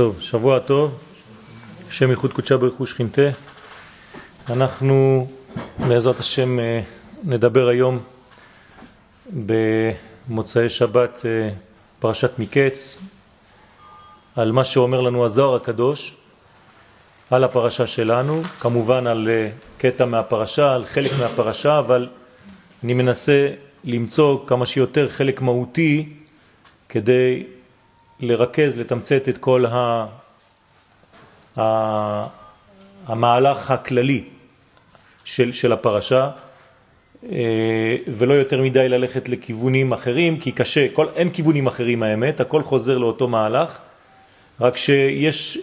טוב, שבוע טוב, השם ייחוד קודשה ברכו שכינתה. אנחנו בעזרת השם אה, נדבר היום במוצאי שבת אה, פרשת מקץ על מה שאומר לנו הזוהר הקדוש על הפרשה שלנו, כמובן על אה, קטע מהפרשה, על חלק מהפרשה, אבל אני מנסה למצוא כמה שיותר חלק מהותי כדי לרכז, לתמצת את כל ה... ה... המהלך הכללי של, של הפרשה, אה, ולא יותר מדי ללכת לכיוונים אחרים, כי קשה, כל, אין כיוונים אחרים האמת, הכל חוזר לאותו מהלך, רק שיש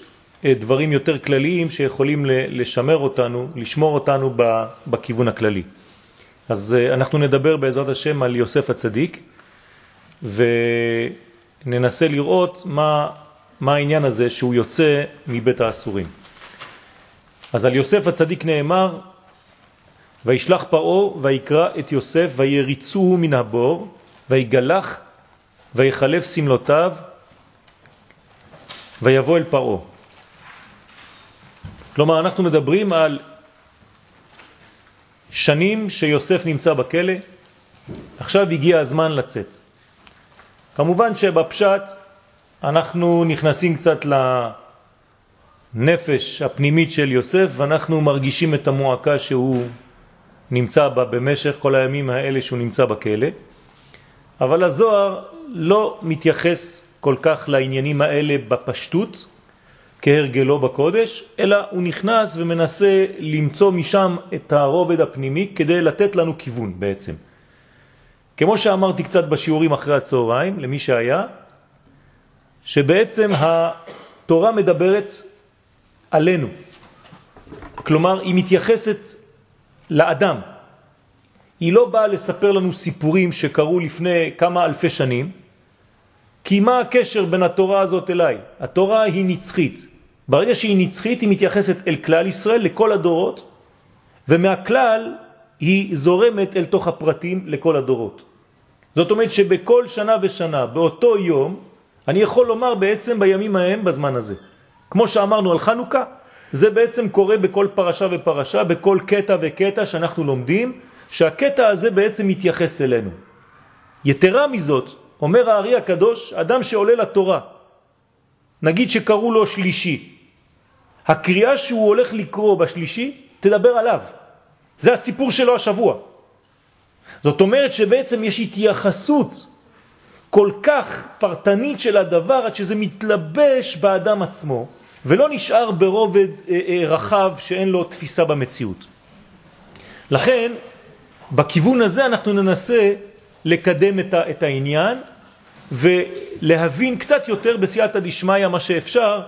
אה, דברים יותר כלליים שיכולים לשמר אותנו, לשמור אותנו בכיוון הכללי. אז אה, אנחנו נדבר בעזרת השם על יוסף הצדיק, ו... ננסה לראות מה, מה העניין הזה שהוא יוצא מבית האסורים. אז על יוסף הצדיק נאמר, וישלח פרעה ויקרא את יוסף ויריצוהו מן הבור ויגלח ויחלף סמלותיו ויבוא אל פרעה. כלומר, אנחנו מדברים על שנים שיוסף נמצא בכלא, עכשיו הגיע הזמן לצאת. כמובן שבפשט אנחנו נכנסים קצת לנפש הפנימית של יוסף ואנחנו מרגישים את המועקה שהוא נמצא בה במשך כל הימים האלה שהוא נמצא בכלא. אבל הזוהר לא מתייחס כל כך לעניינים האלה בפשטות, כהרגלו בקודש, אלא הוא נכנס ומנסה למצוא משם את הרובד הפנימי כדי לתת לנו כיוון בעצם. כמו שאמרתי קצת בשיעורים אחרי הצהריים, למי שהיה, שבעצם התורה מדברת עלינו. כלומר, היא מתייחסת לאדם. היא לא באה לספר לנו סיפורים שקרו לפני כמה אלפי שנים, כי מה הקשר בין התורה הזאת אליי? התורה היא נצחית. ברגע שהיא נצחית היא מתייחסת אל כלל ישראל, לכל הדורות, ומהכלל היא זורמת אל תוך הפרטים לכל הדורות. זאת אומרת שבכל שנה ושנה, באותו יום, אני יכול לומר בעצם בימים ההם בזמן הזה. כמו שאמרנו על חנוכה, זה בעצם קורה בכל פרשה ופרשה, בכל קטע וקטע שאנחנו לומדים, שהקטע הזה בעצם מתייחס אלינו. יתרה מזאת, אומר הארי הקדוש, אדם שעולה לתורה, נגיד שקראו לו שלישי, הקריאה שהוא הולך לקרוא בשלישי, תדבר עליו. זה הסיפור שלו השבוע. זאת אומרת שבעצם יש התייחסות כל כך פרטנית של הדבר עד שזה מתלבש באדם עצמו ולא נשאר ברובד אה, אה, רחב שאין לו תפיסה במציאות. לכן בכיוון הזה אנחנו ננסה לקדם את, העניין ולהבין קצת יותר בסייעתא דשמיא מה שאפשר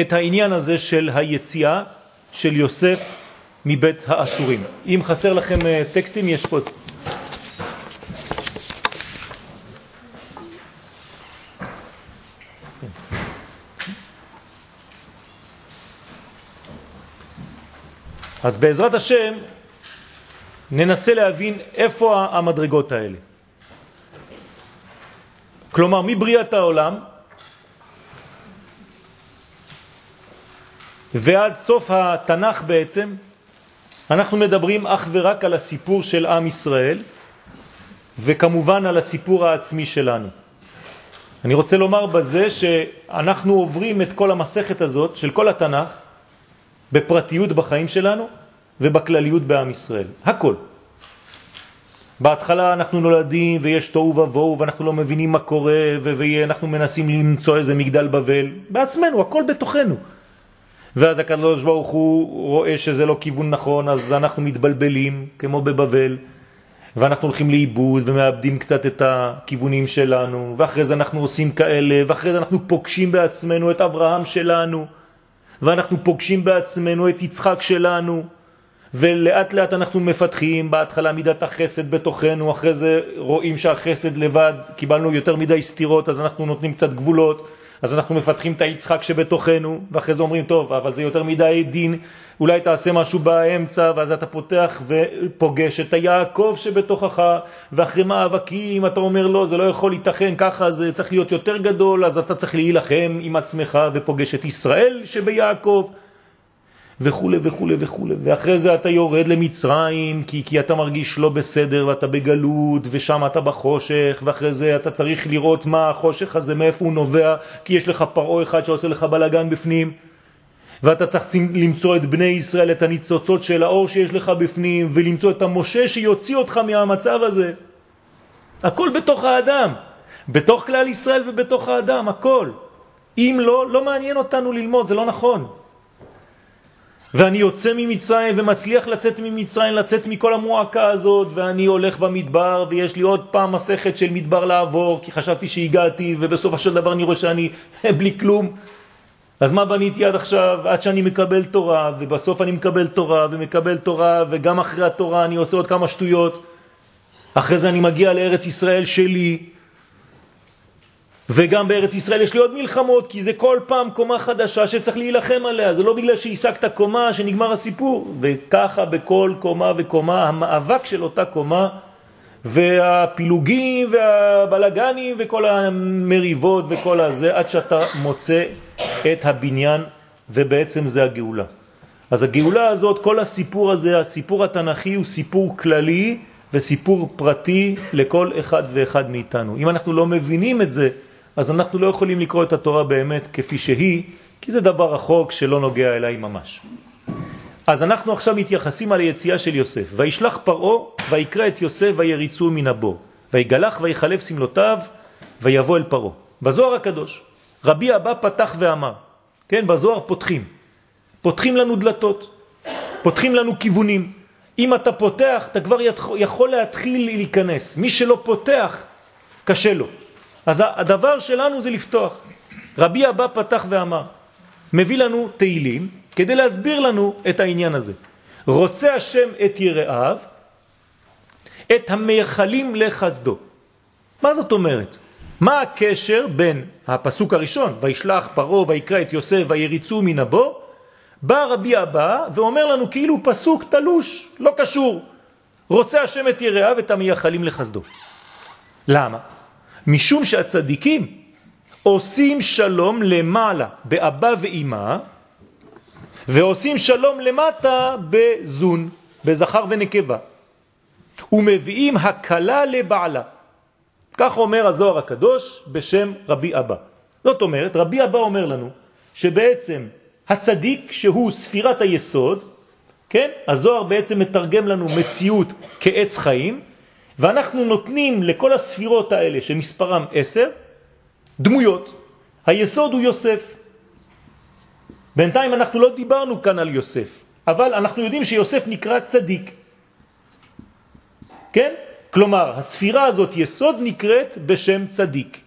את העניין הזה של היציאה של יוסף מבית האסורים. אם חסר לכם אה, טקסטים יש פה אז בעזרת השם ננסה להבין איפה המדרגות האלה. כלומר, מבריאת העולם ועד סוף התנ"ך בעצם, אנחנו מדברים אך ורק על הסיפור של עם ישראל, וכמובן על הסיפור העצמי שלנו. אני רוצה לומר בזה שאנחנו עוברים את כל המסכת הזאת של כל התנ"ך, בפרטיות בחיים שלנו ובכלליות בעם ישראל. הכל. בהתחלה אנחנו נולדים ויש תוהו ובוהו ואנחנו לא מבינים מה קורה ואנחנו מנסים למצוא איזה מגדל בבל בעצמנו, הכל בתוכנו. ואז הקדוש ברוך הוא רואה שזה לא כיוון נכון, אז אנחנו מתבלבלים כמו בבבל ואנחנו הולכים לאיבוד ומאבדים קצת את הכיוונים שלנו ואחרי זה אנחנו עושים כאלה ואחרי זה אנחנו פוגשים בעצמנו את אברהם שלנו ואנחנו פוגשים בעצמנו את יצחק שלנו, ולאט לאט אנחנו מפתחים, בהתחלה מידת החסד בתוכנו, אחרי זה רואים שהחסד לבד, קיבלנו יותר מדי סתירות, אז אנחנו נותנים קצת גבולות, אז אנחנו מפתחים את היצחק שבתוכנו, ואחרי זה אומרים, טוב, אבל זה יותר מדי דין, אולי תעשה משהו באמצע, ואז אתה פותח ופוגש את היעקב שבתוכך, ואחרי מאבקים אתה אומר, לא, זה לא יכול להתאכן ככה, זה צריך להיות יותר גדול, אז אתה צריך להילחם עם עצמך, ופוגש את ישראל שביעקב. וכו' וכו' וכו'. ואחרי זה אתה יורד למצרים, כי, כי אתה מרגיש לא בסדר ואתה בגלות, ושם אתה בחושך, ואחרי זה אתה צריך לראות מה החושך הזה, מאיפה הוא נובע, כי יש לך פרעה אחד שעושה לך בלגן בפנים. ואתה צריך למצוא את בני ישראל, את הניצוצות של האור שיש לך בפנים, ולמצוא את המשה שיוציא אותך מהמצב הזה. הכל בתוך האדם, בתוך כלל ישראל ובתוך האדם, הכל. אם לא, לא מעניין אותנו ללמוד, זה לא נכון. ואני יוצא ממצרים ומצליח לצאת ממצרים, לצאת מכל המועקה הזאת, ואני הולך במדבר, ויש לי עוד פעם מסכת של מדבר לעבור, כי חשבתי שהגעתי, ובסופו של דבר אני רואה שאני בלי כלום. אז מה בניתי עד עכשיו? עד שאני מקבל תורה, ובסוף אני מקבל תורה, ומקבל תורה, וגם אחרי התורה אני עושה עוד כמה שטויות. אחרי זה אני מגיע לארץ ישראל שלי, וגם בארץ ישראל יש לי עוד מלחמות, כי זה כל פעם קומה חדשה שצריך להילחם עליה, זה לא בגלל שהשגת קומה שנגמר הסיפור. וככה בכל קומה וקומה, המאבק של אותה קומה, והפילוגים והבלגנים וכל המריבות וכל הזה, עד שאתה מוצא את הבניין, ובעצם זה הגאולה. אז הגאולה הזאת, כל הסיפור הזה, הסיפור התנכי הוא סיפור כללי וסיפור פרטי לכל אחד ואחד מאיתנו. אם אנחנו לא מבינים את זה, אז אנחנו לא יכולים לקרוא את התורה באמת כפי שהיא, כי זה דבר רחוק שלא נוגע אליי ממש. אז אנחנו עכשיו מתייחסים על היציאה של יוסף. וישלח פרעה ויקרא את יוסף ויריצו מן הבור. ויגלח ויחלף סמלותיו ויבוא אל פרעה. בזוהר הקדוש, רבי אבא פתח ואמר, כן, בזוהר פותחים. פותחים לנו דלתות, פותחים לנו כיוונים. אם אתה פותח, אתה כבר יכול להתחיל להיכנס. מי שלא פותח, קשה לו. אז הדבר שלנו זה לפתוח. רבי אבא פתח ואמר, מביא לנו תהילים כדי להסביר לנו את העניין הזה. רוצה השם את יראיו, את המייחלים לחסדו. מה זאת אומרת? מה הקשר בין הפסוק הראשון, וישלח פרעה ויקרא את יוסף ויריצו מן הבור, בא רבי אבא ואומר לנו כאילו פסוק תלוש, לא קשור. רוצה השם את יראיו את המייחלים לחסדו. למה? משום שהצדיקים עושים שלום למעלה באבא ואימא, ועושים שלום למטה בזון, בזכר ונקבה, ומביאים הקלה לבעלה. כך אומר הזוהר הקדוש בשם רבי אבא. זאת אומרת, רבי אבא אומר לנו שבעצם הצדיק שהוא ספירת היסוד, כן? הזוהר בעצם מתרגם לנו מציאות כעץ חיים, ואנחנו נותנים לכל הספירות האלה שמספרם עשר דמויות. היסוד הוא יוסף. בינתיים אנחנו לא דיברנו כאן על יוסף, אבל אנחנו יודעים שיוסף נקרא צדיק. כן? כלומר, הספירה הזאת יסוד נקראת בשם צדיק.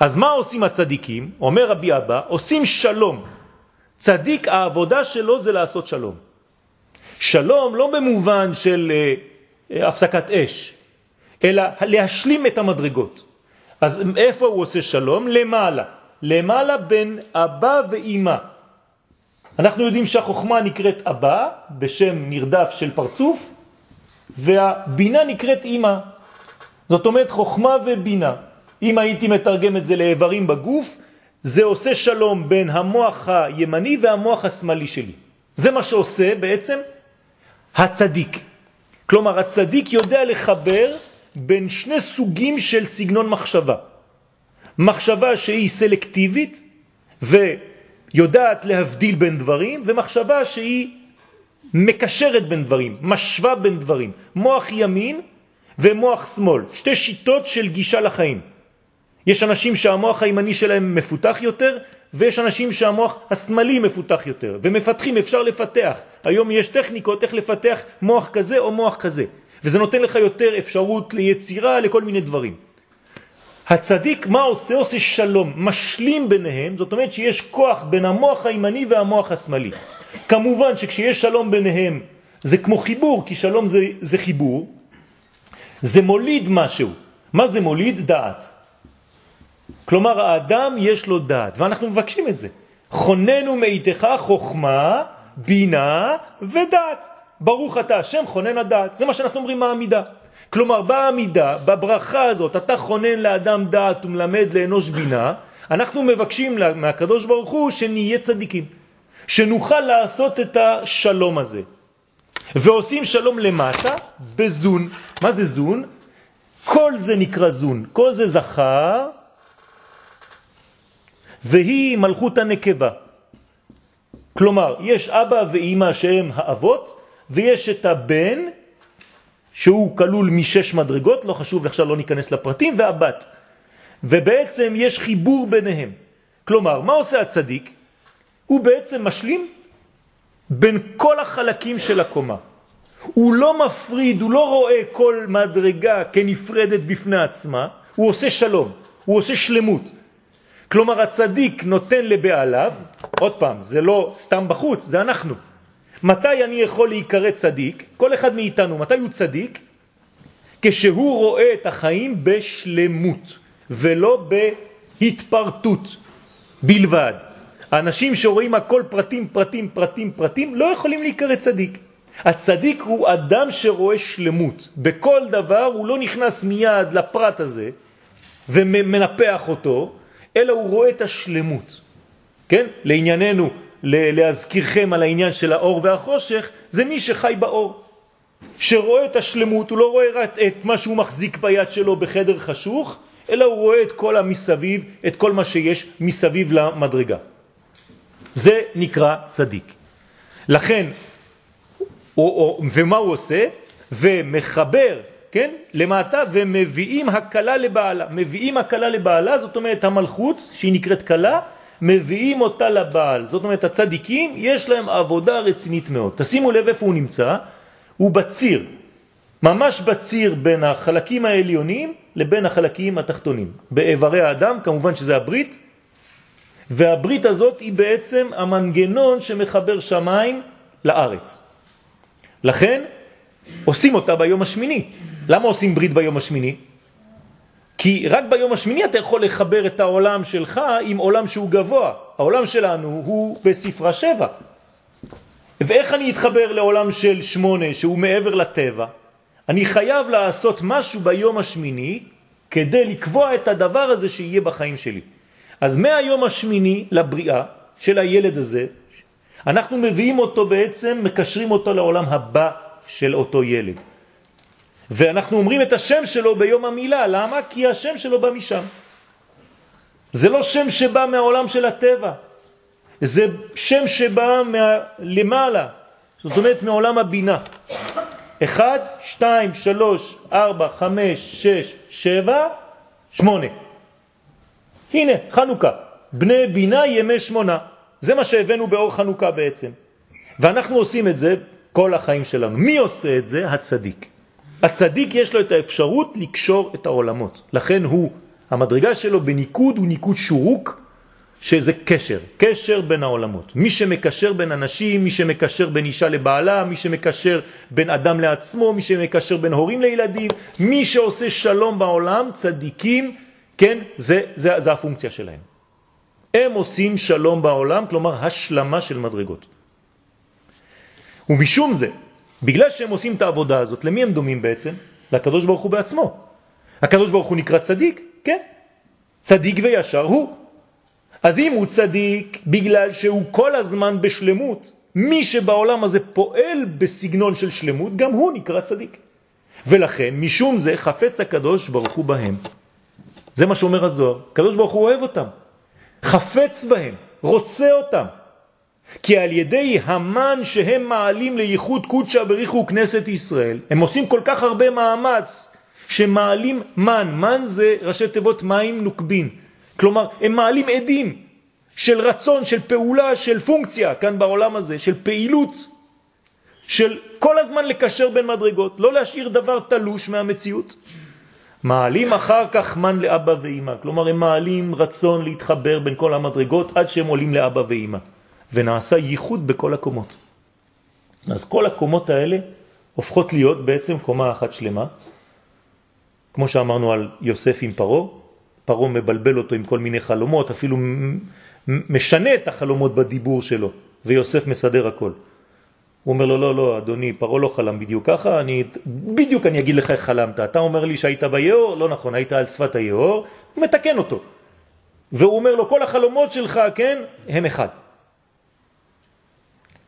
אז מה עושים הצדיקים? אומר רבי אבא, עושים שלום. צדיק, העבודה שלו זה לעשות שלום. שלום לא במובן של אה, הפסקת אש, אלא להשלים את המדרגות. אז איפה הוא עושה שלום? למעלה. למעלה בין אבא ואימא. אנחנו יודעים שהחוכמה נקראת אבא בשם נרדף של פרצוף, והבינה נקראת אימא. זאת אומרת חוכמה ובינה. אם הייתי מתרגם את זה לאיברים בגוף, זה עושה שלום בין המוח הימני והמוח השמאלי שלי. זה מה שעושה בעצם הצדיק. כלומר, הצדיק יודע לחבר בין שני סוגים של סגנון מחשבה. מחשבה שהיא סלקטיבית ויודעת להבדיל בין דברים, ומחשבה שהיא מקשרת בין דברים, משווה בין דברים. מוח ימין ומוח שמאל, שתי שיטות של גישה לחיים. יש אנשים שהמוח הימני שלהם מפותח יותר, ויש אנשים שהמוח השמאלי מפותח יותר, ומפתחים, אפשר לפתח. היום יש טכניקות איך לפתח מוח כזה או מוח כזה, וזה נותן לך יותר אפשרות ליצירה, לכל מיני דברים. הצדיק, מה עושה? עושה שלום, משלים ביניהם, זאת אומרת שיש כוח בין המוח הימני והמוח השמאלי. כמובן שכשיש שלום ביניהם זה כמו חיבור, כי שלום זה, זה חיבור, זה מוליד משהו. מה זה מוליד? דעת. כלומר, האדם יש לו דעת, ואנחנו מבקשים את זה. חוננו מאיתך חוכמה, בינה ודעת. ברוך אתה השם חונן הדעת. זה מה שאנחנו אומרים מהעמידה. כלומר, בעמידה, בברכה הזאת, אתה חונן לאדם דעת ומלמד לאנוש בינה, אנחנו מבקשים מהקדוש ברוך הוא שנהיה צדיקים, שנוכל לעשות את השלום הזה. ועושים שלום למטה בזון. מה זה זון? כל זה נקרא זון, כל זה זכר, והיא מלכות הנקבה. כלומר, יש אבא ואימא שהם האבות, ויש את הבן, שהוא כלול משש מדרגות, לא חשוב, עכשיו לא ניכנס לפרטים, והבת. ובעצם יש חיבור ביניהם. כלומר, מה עושה הצדיק? הוא בעצם משלים בין כל החלקים של הקומה. הוא לא מפריד, הוא לא רואה כל מדרגה כנפרדת בפני עצמה, הוא עושה שלום, הוא עושה שלמות. כלומר הצדיק נותן לבעליו, עוד פעם, זה לא סתם בחוץ, זה אנחנו. מתי אני יכול להיקרא צדיק? כל אחד מאיתנו, מתי הוא צדיק? כשהוא רואה את החיים בשלמות ולא בהתפרטות בלבד. האנשים שרואים הכל פרטים, פרטים, פרטים, פרטים, לא יכולים להיקרא צדיק. הצדיק הוא אדם שרואה שלמות. בכל דבר הוא לא נכנס מיד לפרט הזה ומנפח אותו, אלא הוא רואה את השלמות. כן? לענייננו, להזכירכם על העניין של האור והחושך, זה מי שחי באור. שרואה את השלמות, הוא לא רואה רק את מה שהוא מחזיק ביד שלו בחדר חשוך, אלא הוא רואה את כל המסביב, את כל מה שיש מסביב למדרגה. זה נקרא צדיק. לכן, או, או, ומה הוא עושה? ומחבר, כן, למטה, ומביאים הקלה לבעלה. מביאים הקלה לבעלה, זאת אומרת המלכות, שהיא נקראת קלה, מביאים אותה לבעל. זאת אומרת, הצדיקים, יש להם עבודה רצינית מאוד. תשימו לב איפה הוא נמצא, הוא בציר, ממש בציר בין החלקים העליונים לבין החלקים התחתונים. באיברי האדם, כמובן שזה הברית, והברית הזאת היא בעצם המנגנון שמחבר שמיים לארץ. לכן עושים אותה ביום השמיני. למה עושים ברית ביום השמיני? כי רק ביום השמיני אתה יכול לחבר את העולם שלך עם עולם שהוא גבוה. העולם שלנו הוא בספרה שבע. ואיך אני אתחבר לעולם של שמונה שהוא מעבר לטבע? אני חייב לעשות משהו ביום השמיני כדי לקבוע את הדבר הזה שיהיה בחיים שלי. אז מהיום השמיני לבריאה של הילד הזה, אנחנו מביאים אותו בעצם, מקשרים אותו לעולם הבא של אותו ילד. ואנחנו אומרים את השם שלו ביום המילה, למה? כי השם שלו בא משם. זה לא שם שבא מהעולם של הטבע, זה שם שבא למעלה, זאת אומרת מעולם הבינה. אחד, שתיים, שלוש, ארבע, חמש, שש, שבע, שמונה. הנה, חנוכה. בני בינה ימי שמונה. זה מה שהבאנו באור חנוכה בעצם. ואנחנו עושים את זה כל החיים שלנו. מי עושה את זה? הצדיק. הצדיק יש לו את האפשרות לקשור את העולמות. לכן הוא, המדרגה שלו בניקוד הוא ניקוד שורוק, שזה קשר, קשר בין העולמות. מי שמקשר בין אנשים, מי שמקשר בין אישה לבעלה, מי שמקשר בין אדם לעצמו, מי שמקשר בין הורים לילדים, מי שעושה שלום בעולם, צדיקים, כן, זה, זה, זה הפונקציה שלהם. הם עושים שלום בעולם, כלומר השלמה של מדרגות. ומשום זה, בגלל שהם עושים את העבודה הזאת, למי הם דומים בעצם? לקדוש ברוך הוא בעצמו. הקדוש ברוך הוא נקרא צדיק? כן. צדיק וישר הוא. אז אם הוא צדיק בגלל שהוא כל הזמן בשלמות, מי שבעולם הזה פועל בסגנון של שלמות, גם הוא נקרא צדיק. ולכן, משום זה, חפץ הקדוש ברוך הוא בהם. זה מה שאומר הזוהר. הקדוש ברוך הוא אוהב אותם, חפץ בהם, רוצה אותם. כי על ידי המן שהם מעלים לייחוד קודשא בריחו כנסת ישראל, הם עושים כל כך הרבה מאמץ שמעלים מן, מן זה ראשי תיבות מים נוקבין, כלומר הם מעלים עדים של רצון, של פעולה, של פונקציה כאן בעולם הזה, של פעילות, של כל הזמן לקשר בין מדרגות, לא להשאיר דבר תלוש מהמציאות. מעלים אחר כך מן לאבא ואימא, כלומר הם מעלים רצון להתחבר בין כל המדרגות עד שהם עולים לאבא ואימא. ונעשה ייחוד בכל הקומות. אז כל הקומות האלה הופכות להיות בעצם קומה אחת שלמה, כמו שאמרנו על יוסף עם פרו, פרו מבלבל אותו עם כל מיני חלומות, אפילו משנה את החלומות בדיבור שלו, ויוסף מסדר הכל. הוא אומר לו, לא, לא, אדוני, פרו לא חלם בדיוק ככה, אני, בדיוק אני אגיד לך איך חלמת. אתה אומר לי שהיית ביאור? לא נכון, היית על שפת היאור, מתקן אותו. והוא אומר לו, כל החלומות שלך, כן, הם אחד.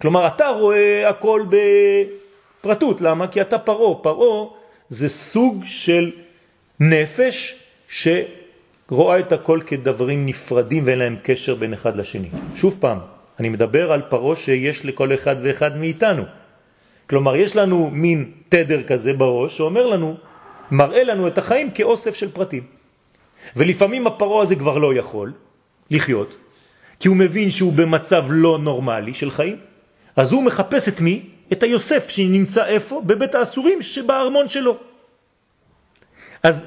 כלומר, אתה רואה הכל בפרטות. למה? כי אתה פרו. פרו זה סוג של נפש שרואה את הכל כדברים נפרדים ואין להם קשר בין אחד לשני. שוב פעם, אני מדבר על פרו שיש לכל אחד ואחד מאיתנו. כלומר, יש לנו מין תדר כזה בראש שאומר לנו, מראה לנו את החיים כאוסף של פרטים. ולפעמים הפרו הזה כבר לא יכול לחיות, כי הוא מבין שהוא במצב לא נורמלי של חיים, אז הוא מחפש את מי? את היוסף שנמצא איפה? בבית האסורים שבארמון שלו. אז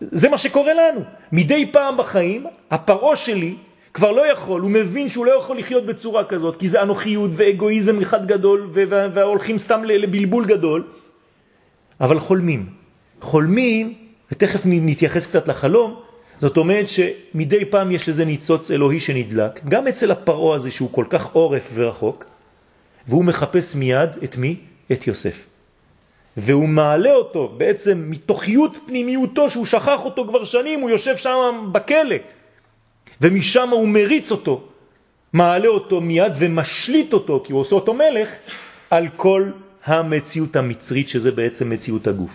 זה מה שקורה לנו. מדי פעם בחיים, הפרו שלי כבר לא יכול, הוא מבין שהוא לא יכול לחיות בצורה כזאת, כי זה אנוכיות ואגואיזם אחד גדול, והולכים סתם לבלבול גדול, אבל חולמים. חולמים, ותכף נתייחס קצת לחלום, זאת אומרת שמדי פעם יש לזה ניצוץ אלוהי שנדלק, גם אצל הפרו הזה שהוא כל כך עורף ורחוק, והוא מחפש מיד את מי? את יוסף. והוא מעלה אותו בעצם מתוכיות פנימיותו שהוא שכח אותו כבר שנים, הוא יושב שם בכלא, ומשם הוא מריץ אותו, מעלה אותו מיד ומשליט אותו, כי הוא עושה אותו מלך, על כל המציאות המצרית שזה בעצם מציאות הגוף.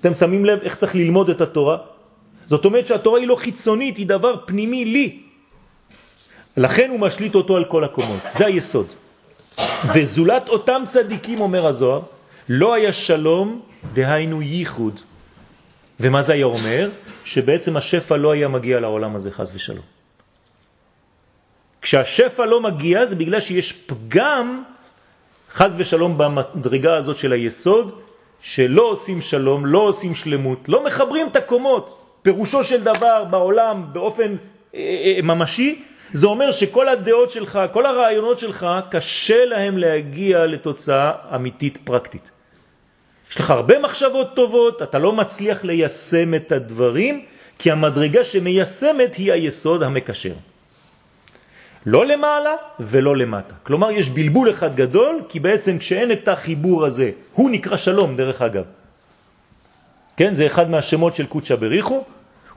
אתם שמים לב איך צריך ללמוד את התורה? זאת אומרת שהתורה היא לא חיצונית, היא דבר פנימי לי. לכן הוא משליט אותו על כל הקומות, זה היסוד. וזולת אותם צדיקים, אומר הזוהר, לא היה שלום, דהיינו ייחוד. ומה זה היה אומר? שבעצם השפע לא היה מגיע לעולם הזה, חז ושלום. כשהשפע לא מגיע זה בגלל שיש פגם, חז ושלום, במדרגה הזאת של היסוד, שלא עושים שלום, לא עושים שלמות, לא מחברים את הקומות. פירושו של דבר בעולם באופן אה, אה, ממשי, זה אומר שכל הדעות שלך, כל הרעיונות שלך, קשה להם להגיע לתוצאה אמיתית פרקטית. יש לך הרבה מחשבות טובות, אתה לא מצליח ליישם את הדברים, כי המדרגה שמיישמת היא היסוד המקשר. לא למעלה ולא למטה. כלומר, יש בלבול אחד גדול, כי בעצם כשאין את החיבור הזה, הוא נקרא שלום דרך אגב. כן, זה אחד מהשמות של קודשא בריחו,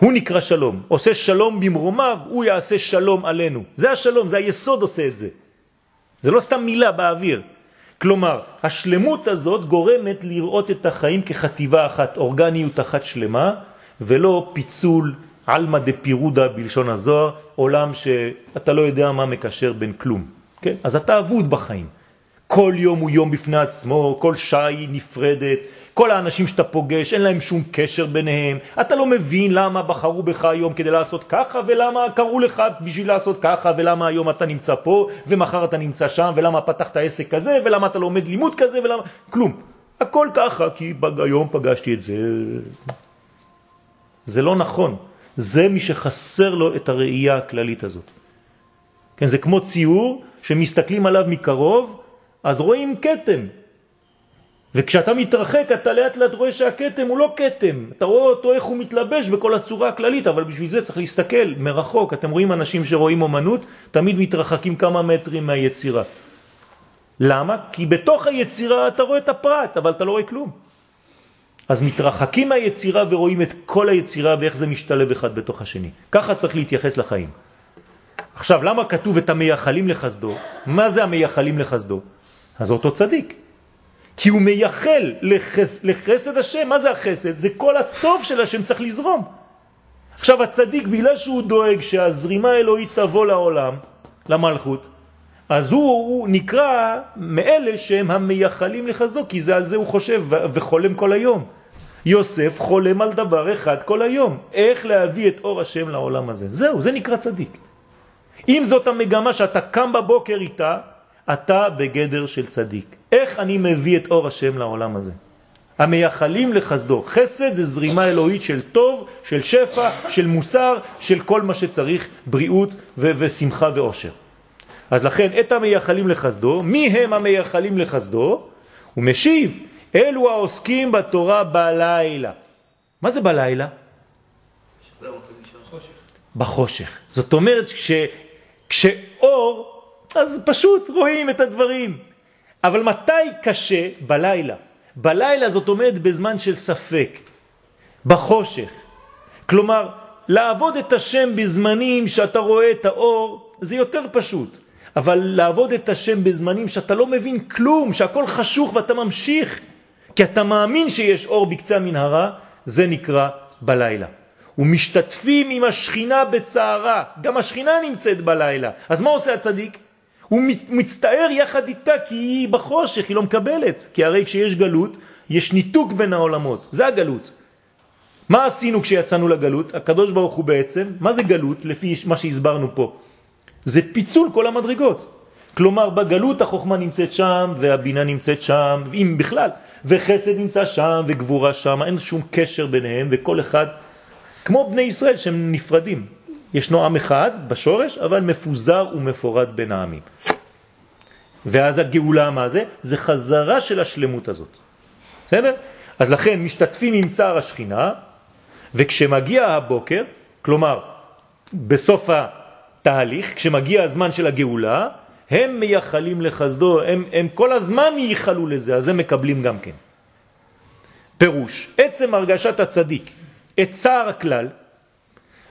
הוא נקרא שלום. עושה שלום במרומיו, הוא יעשה שלום עלינו. זה השלום, זה היסוד עושה את זה. זה לא סתם מילה באוויר. כלומר, השלמות הזאת גורמת לראות את החיים כחטיבה אחת, אורגניות אחת שלמה, ולא פיצול אלמא דפירודה בלשון הזוהר, עולם שאתה לא יודע מה מקשר בין כלום. כן? אז אתה אבוד בחיים. כל יום הוא יום בפני עצמו, כל שעה היא נפרדת, כל האנשים שאתה פוגש, אין להם שום קשר ביניהם. אתה לא מבין למה בחרו בך היום כדי לעשות ככה, ולמה קראו לך בשביל לעשות ככה, ולמה היום אתה נמצא פה, ומחר אתה נמצא שם, ולמה פתחת עסק כזה, ולמה אתה לומד לימוד כזה, ולמה... כלום. הכל ככה, כי היום פגשתי את זה. זה לא נכון. זה מי שחסר לו את הראייה הכללית הזאת. כן, זה כמו ציור שמסתכלים עליו מקרוב, אז רואים קטם, וכשאתה מתרחק אתה לאט לאט רואה שהקטם הוא לא קטם, אתה רואה אותו איך הוא מתלבש בכל הצורה הכללית, אבל בשביל זה צריך להסתכל מרחוק. אתם רואים אנשים שרואים אומנות, תמיד מתרחקים כמה מטרים מהיצירה. למה? כי בתוך היצירה אתה רואה את הפרט, אבל אתה לא רואה כלום. אז מתרחקים מהיצירה ורואים את כל היצירה ואיך זה משתלב אחד בתוך השני. ככה צריך להתייחס לחיים. עכשיו, למה כתוב את המייחלים לחסדו? מה זה המייחלים לחסדו? אז אותו צדיק. כי הוא מייחל לחס, לחסד השם. מה זה החסד? זה כל הטוב של השם צריך לזרום. עכשיו הצדיק, בגלל שהוא דואג שהזרימה האלוהית תבוא לעולם, למלכות, אז הוא, הוא נקרא מאלה שהם המייחלים לחסדו, כי זה על זה הוא חושב וחולם כל היום. יוסף חולם על דבר אחד כל היום, איך להביא את אור השם לעולם הזה. זהו, זה נקרא צדיק. אם זאת המגמה שאתה קם בבוקר איתה, אתה בגדר של צדיק. איך אני מביא את אור השם לעולם הזה? המייחלים לחסדו. חסד זה זרימה אלוהית של טוב, של שפע, של מוסר, של כל מה שצריך, בריאות ו- ושמחה ואושר. אז לכן, את המייחלים לחסדו, מי הם המייחלים לחסדו? הוא משיב, אלו העוסקים בתורה בלילה. מה זה בלילה? חושך. בחושך. זאת אומרת, כש, כשאור, אז פשוט רואים את הדברים. אבל מתי קשה? בלילה. בלילה זאת אומרת בזמן של ספק, בחושך. כלומר, לעבוד את השם בזמנים שאתה רואה את האור, זה יותר פשוט. אבל לעבוד את השם בזמנים שאתה לא מבין כלום, שהכל חשוך ואתה ממשיך, כי אתה מאמין שיש אור בקצה המנהרה, זה נקרא בלילה. ומשתתפים עם השכינה בצערה, גם השכינה נמצאת בלילה. אז מה עושה הצדיק? הוא מצטער יחד איתה כי היא בחושך, היא לא מקבלת. כי הרי כשיש גלות, יש ניתוק בין העולמות, זה הגלות. מה עשינו כשיצאנו לגלות? הקדוש ברוך הוא בעצם, מה זה גלות לפי מה שהסברנו פה? זה פיצול כל המדרגות. כלומר בגלות החוכמה נמצאת שם והבינה נמצאת שם, אם בכלל, וחסד נמצא שם וגבורה שם, אין שום קשר ביניהם וכל אחד, כמו בני ישראל שהם נפרדים. ישנו עם אחד בשורש, אבל מפוזר ומפורד בין העמים. ואז הגאולה מה זה? זה חזרה של השלמות הזאת. בסדר? אז לכן משתתפים עם צער השכינה, וכשמגיע הבוקר, כלומר בסוף התהליך, כשמגיע הזמן של הגאולה, הם מייחלים לחסדו, הם, הם כל הזמן ייחלו לזה, אז הם מקבלים גם כן. פירוש, עצם הרגשת הצדיק את צער הכלל,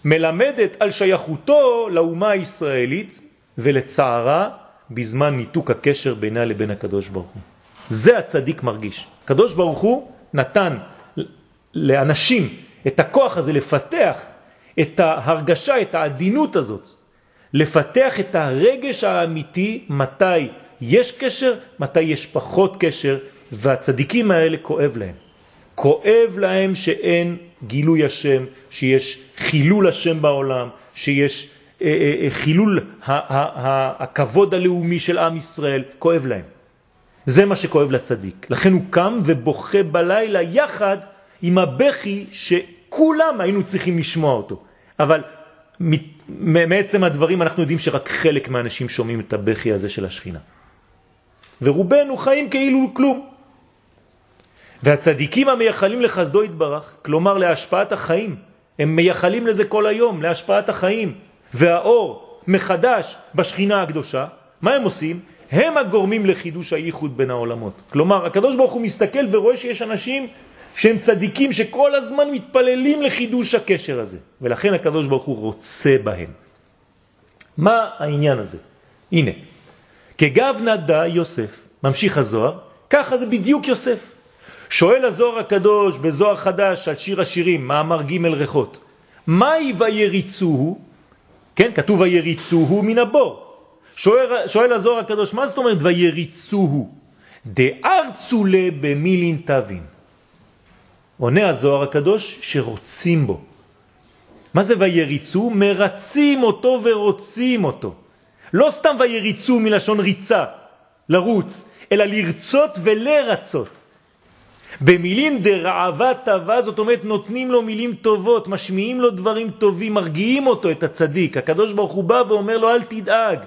מלמדת על שייכותו לאומה הישראלית ולצערה בזמן ניתוק הקשר בינה לבין הקדוש ברוך הוא. זה הצדיק מרגיש. הקדוש ברוך הוא נתן לאנשים את הכוח הזה לפתח את ההרגשה, את העדינות הזאת, לפתח את הרגש האמיתי מתי יש קשר, מתי יש פחות קשר, והצדיקים האלה כואב להם. כואב להם שאין גילוי השם, שיש חילול השם בעולם, שיש אה, אה, אה חילול הכבוד הלאומי של עם ישראל, כואב להם. זה מה שכואב לצדיק. לכן הוא קם ובוכה בלילה יחד עם הבכי שכולם היינו צריכים לשמוע אותו. אבל מעצם הדברים אנחנו יודעים שרק חלק מהאנשים שומעים את הבכי הזה של השכינה. ורובנו חיים כאילו כלום. והצדיקים המייחלים לחסדו יתברך, כלומר להשפעת החיים, הם מייחלים לזה כל היום, להשפעת החיים, והאור מחדש בשכינה הקדושה, מה הם עושים? הם הגורמים לחידוש הייחוד בין העולמות. כלומר, הקדוש ברוך הוא מסתכל ורואה שיש אנשים שהם צדיקים שכל הזמן מתפללים לחידוש הקשר הזה, ולכן הקדוש ברוך הוא רוצה בהם. מה העניין הזה? הנה, כגב נדע יוסף, ממשיך הזוהר, ככה זה בדיוק יוסף. שואל הזוהר הקדוש בזוהר חדש על שיר השירים, מאמר ג' ריחות, מהי ויריצוהו? כן, כתוב ויריצוהו מן הבור. שואל, שואל הזוהר הקדוש, מה זאת אומרת ויריצוהו? דארצו לה במילין תווין. עונה הזוהר הקדוש שרוצים בו. מה זה ויריצו? מרצים אותו ורוצים אותו. לא סתם ויריצו מלשון ריצה, לרוץ, אלא לרצות ולרצות. במילים דרעבה טבה, זאת אומרת נותנים לו מילים טובות, משמיעים לו דברים טובים, מרגיעים אותו, את הצדיק. הקדוש ברוך הוא בא ואומר לו אל תדאג.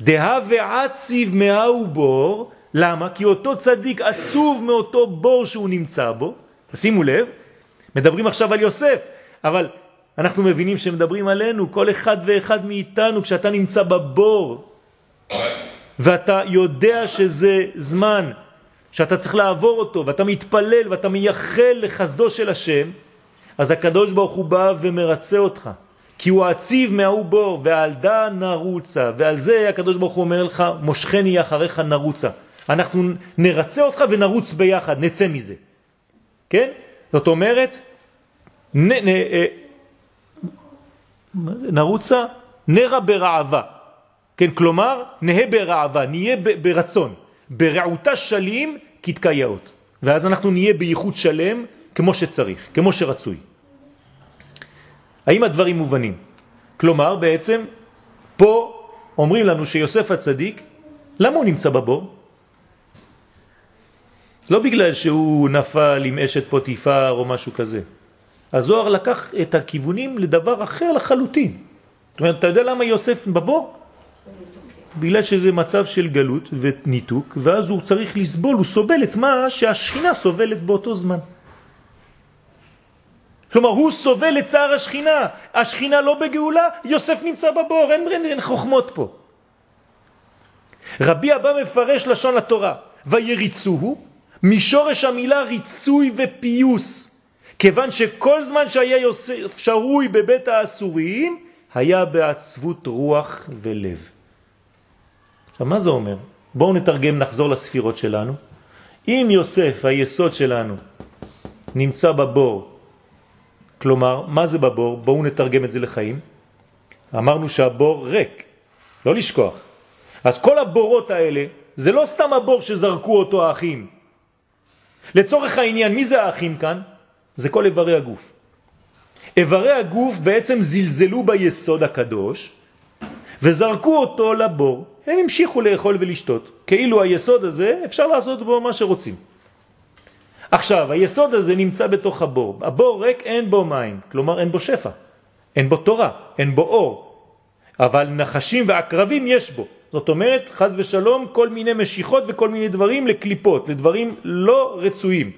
דהה ועציב מהו בור, למה? כי אותו צדיק עצוב מאותו בור שהוא נמצא בו. שימו לב, מדברים עכשיו על יוסף, אבל אנחנו מבינים שמדברים עלינו, כל אחד ואחד מאיתנו, כשאתה נמצא בבור ואתה יודע שזה זמן שאתה צריך לעבור אותו, ואתה מתפלל ואתה מייחל לחסדו של השם, אז הקדוש ברוך הוא בא ומרצה אותך. כי הוא עציב מההוא בור, ועל דה נרוצה, ועל זה הקדוש ברוך הוא אומר לך, מושכני אחריך נרוצה. אנחנו נרצה אותך ונרוץ ביחד, נצא מזה. כן? זאת אומרת, נ, נ, אה, נרוצה נרה ברעבה. כן, כלומר, נהיה ברעבה, נהיה ברצון. ברעותה שלים כתקייעות. ואז אנחנו נהיה בייחוד שלם כמו שצריך, כמו שרצוי. האם הדברים מובנים? כלומר, בעצם, פה אומרים לנו שיוסף הצדיק, למה הוא נמצא בבור? לא בגלל שהוא נפל עם אשת פוטיפר או משהו כזה. הזוהר לקח את הכיוונים לדבר אחר לחלוטין. זאת אומרת, אתה יודע למה יוסף בבור? בגלל שזה מצב של גלות וניתוק, ואז הוא צריך לסבול, הוא סובל את מה שהשכינה סובלת באותו זמן. כלומר, הוא סובל לצער השכינה. השכינה לא בגאולה, יוסף נמצא בבור, אין, אין, אין חוכמות פה. רבי אבא מפרש לשון התורה, ויריצוהו, משורש המילה ריצוי ופיוס, כיוון שכל זמן שהיה יוסף שרוי בבית האסורים, היה בעצבות רוח ולב. עכשיו, מה זה אומר? בואו נתרגם, נחזור לספירות שלנו. אם יוסף, היסוד שלנו, נמצא בבור, כלומר, מה זה בבור? בואו נתרגם את זה לחיים. אמרנו שהבור ריק, לא לשכוח. אז כל הבורות האלה, זה לא סתם הבור שזרקו אותו האחים. לצורך העניין, מי זה האחים כאן? זה כל איברי הגוף. איברי הגוף בעצם זלזלו ביסוד הקדוש וזרקו אותו לבור. הם המשיכו לאכול ולשתות. כאילו היסוד הזה, אפשר לעשות בו מה שרוצים. עכשיו, היסוד הזה נמצא בתוך הבור. הבור ריק, אין בו מים, כלומר אין בו שפע, אין בו תורה, אין בו אור. אבל נחשים ועקרבים יש בו. זאת אומרת, חז ושלום, כל מיני משיכות וכל מיני דברים לקליפות, לדברים לא רצויים,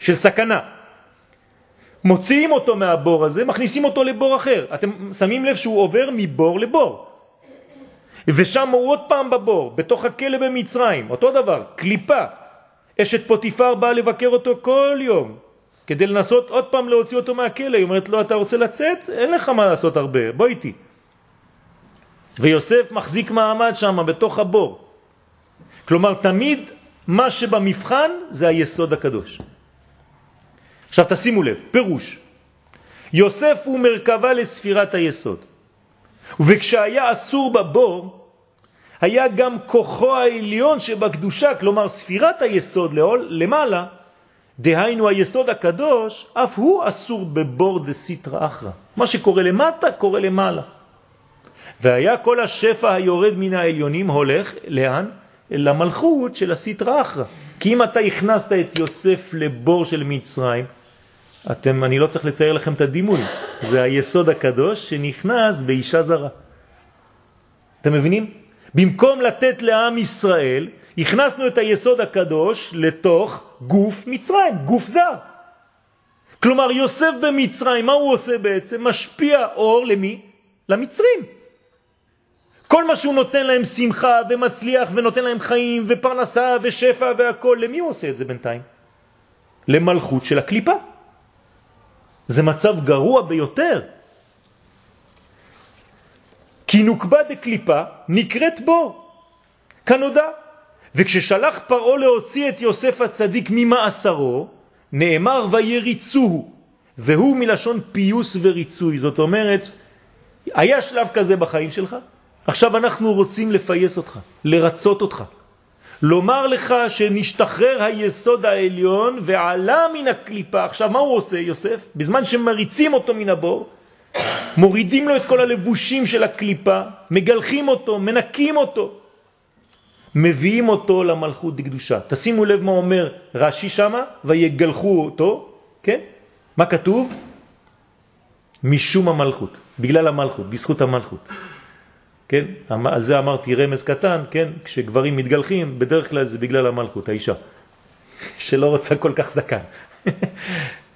של סכנה. מוציאים אותו מהבור הזה, מכניסים אותו לבור אחר. אתם שמים לב שהוא עובר מבור לבור. ושם הוא עוד פעם בבור, בתוך הכלא במצרים, אותו דבר, קליפה. אשת פוטיפר באה לבקר אותו כל יום, כדי לנסות עוד פעם להוציא אותו מהכלא. היא אומרת לו, אתה רוצה לצאת? אין לך מה לעשות הרבה, בוא איתי. ויוסף מחזיק מעמד שם, בתוך הבור. כלומר, תמיד מה שבמבחן זה היסוד הקדוש. עכשיו תשימו לב, פירוש. יוסף הוא מרכבה לספירת היסוד. וכשהיה אסור בבור, היה גם כוחו העליון שבקדושה, כלומר ספירת היסוד למעלה, דהיינו היסוד הקדוש, אף הוא אסור בבור דסיטרא אחרא. מה שקורה למטה קורה למעלה. והיה כל השפע היורד מן העליונים הולך, לאן? למלכות של הסיטרא אחרא. כי אם אתה הכנסת את יוסף לבור של מצרים, אתם, אני לא צריך לצייר לכם את הדימוי, זה היסוד הקדוש שנכנס באישה זרה. אתם מבינים? במקום לתת לעם ישראל, הכנסנו את היסוד הקדוש לתוך גוף מצרים, גוף זר. כלומר, יוסף במצרים, מה הוא עושה בעצם? משפיע אור למי? למצרים. כל מה שהוא נותן להם שמחה ומצליח ונותן להם חיים ופרנסה ושפע והכל, למי הוא עושה את זה בינתיים? למלכות של הקליפה. זה מצב גרוע ביותר. כי נוקבה דקליפה נקראת בו, כנודע. וכששלח פרעה להוציא את יוסף הצדיק ממאסרו, נאמר ויריצוהו, והוא מלשון פיוס וריצוי. זאת אומרת, היה שלב כזה בחיים שלך, עכשיו אנחנו רוצים לפייס אותך, לרצות אותך. לומר לך שנשתחרר היסוד העליון ועלה מן הקליפה. עכשיו מה הוא עושה יוסף? בזמן שמריצים אותו מן הבור, מורידים לו את כל הלבושים של הקליפה, מגלחים אותו, מנקים אותו, מביאים אותו למלכות דקדושה. תשימו לב מה אומר רש"י שמה, ויגלחו אותו, כן? מה כתוב? משום המלכות, בגלל המלכות, בזכות המלכות. כן? אמ, על זה אמרתי רמז קטן, כן? כשגברים מתגלחים, בדרך כלל זה בגלל המלכות, האישה, שלא רוצה כל כך זקן.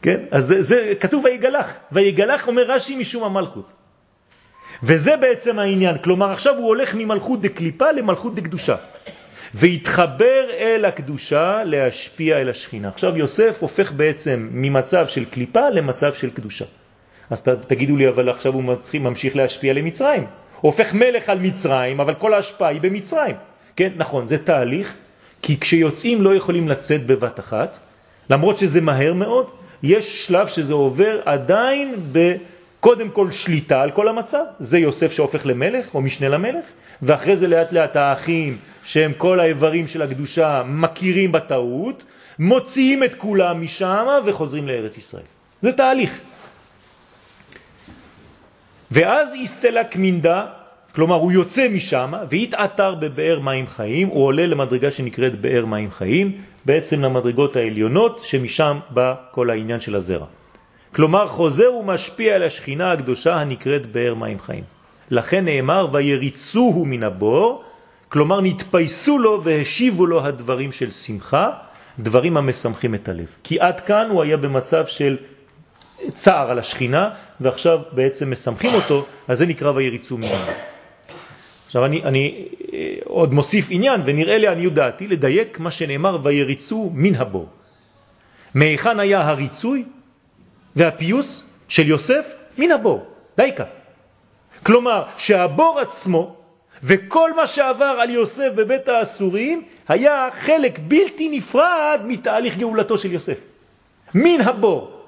כן? אז זה, זה כתוב ויגלח, ויגלח אומר רש"י משום המלכות. וזה בעצם העניין, כלומר עכשיו הוא הולך ממלכות דקליפה למלכות דקדושה. והתחבר אל הקדושה להשפיע אל השכינה. עכשיו יוסף הופך בעצם ממצב של קליפה למצב של קדושה. אז תגידו לי, אבל עכשיו הוא ממשיך להשפיע למצרים. הופך מלך על מצרים, אבל כל ההשפעה היא במצרים. כן, נכון, זה תהליך, כי כשיוצאים לא יכולים לצאת בבת אחת, למרות שזה מהר מאוד, יש שלב שזה עובר עדיין בקודם כל שליטה על כל המצב, זה יוסף שהופך למלך או משנה למלך, ואחרי זה לאט לאט האחים שהם כל האיברים של הקדושה מכירים בטעות, מוציאים את כולם משם וחוזרים לארץ ישראל. זה תהליך. ואז הסתלה קמינדה, כלומר הוא יוצא משם והתעתר בבאר מים חיים, הוא עולה למדרגה שנקראת באר מים חיים, בעצם למדרגות העליונות שמשם בא כל העניין של הזרע. כלומר חוזר ומשפיע על השכינה הקדושה הנקראת באר מים חיים. לכן נאמר ויריצוהו מן הבור, כלומר נתפייסו לו והשיבו לו הדברים של שמחה, דברים המשמחים את הלב. כי עד כאן הוא היה במצב של צער על השכינה, ועכשיו בעצם מסמכים אותו, אז זה נקרא ויריצו ממנו. עכשיו אני, אני אה, עוד מוסיף עניין, ונראה לעניות דעתי לדייק מה שנאמר ויריצו מן הבור. מהיכן היה הריצוי והפיוס של יוסף? מן הבור, דייקה. כלומר שהבור עצמו וכל מה שעבר על יוסף בבית האסורים היה חלק בלתי נפרד מתהליך גאולתו של יוסף. מן הבור.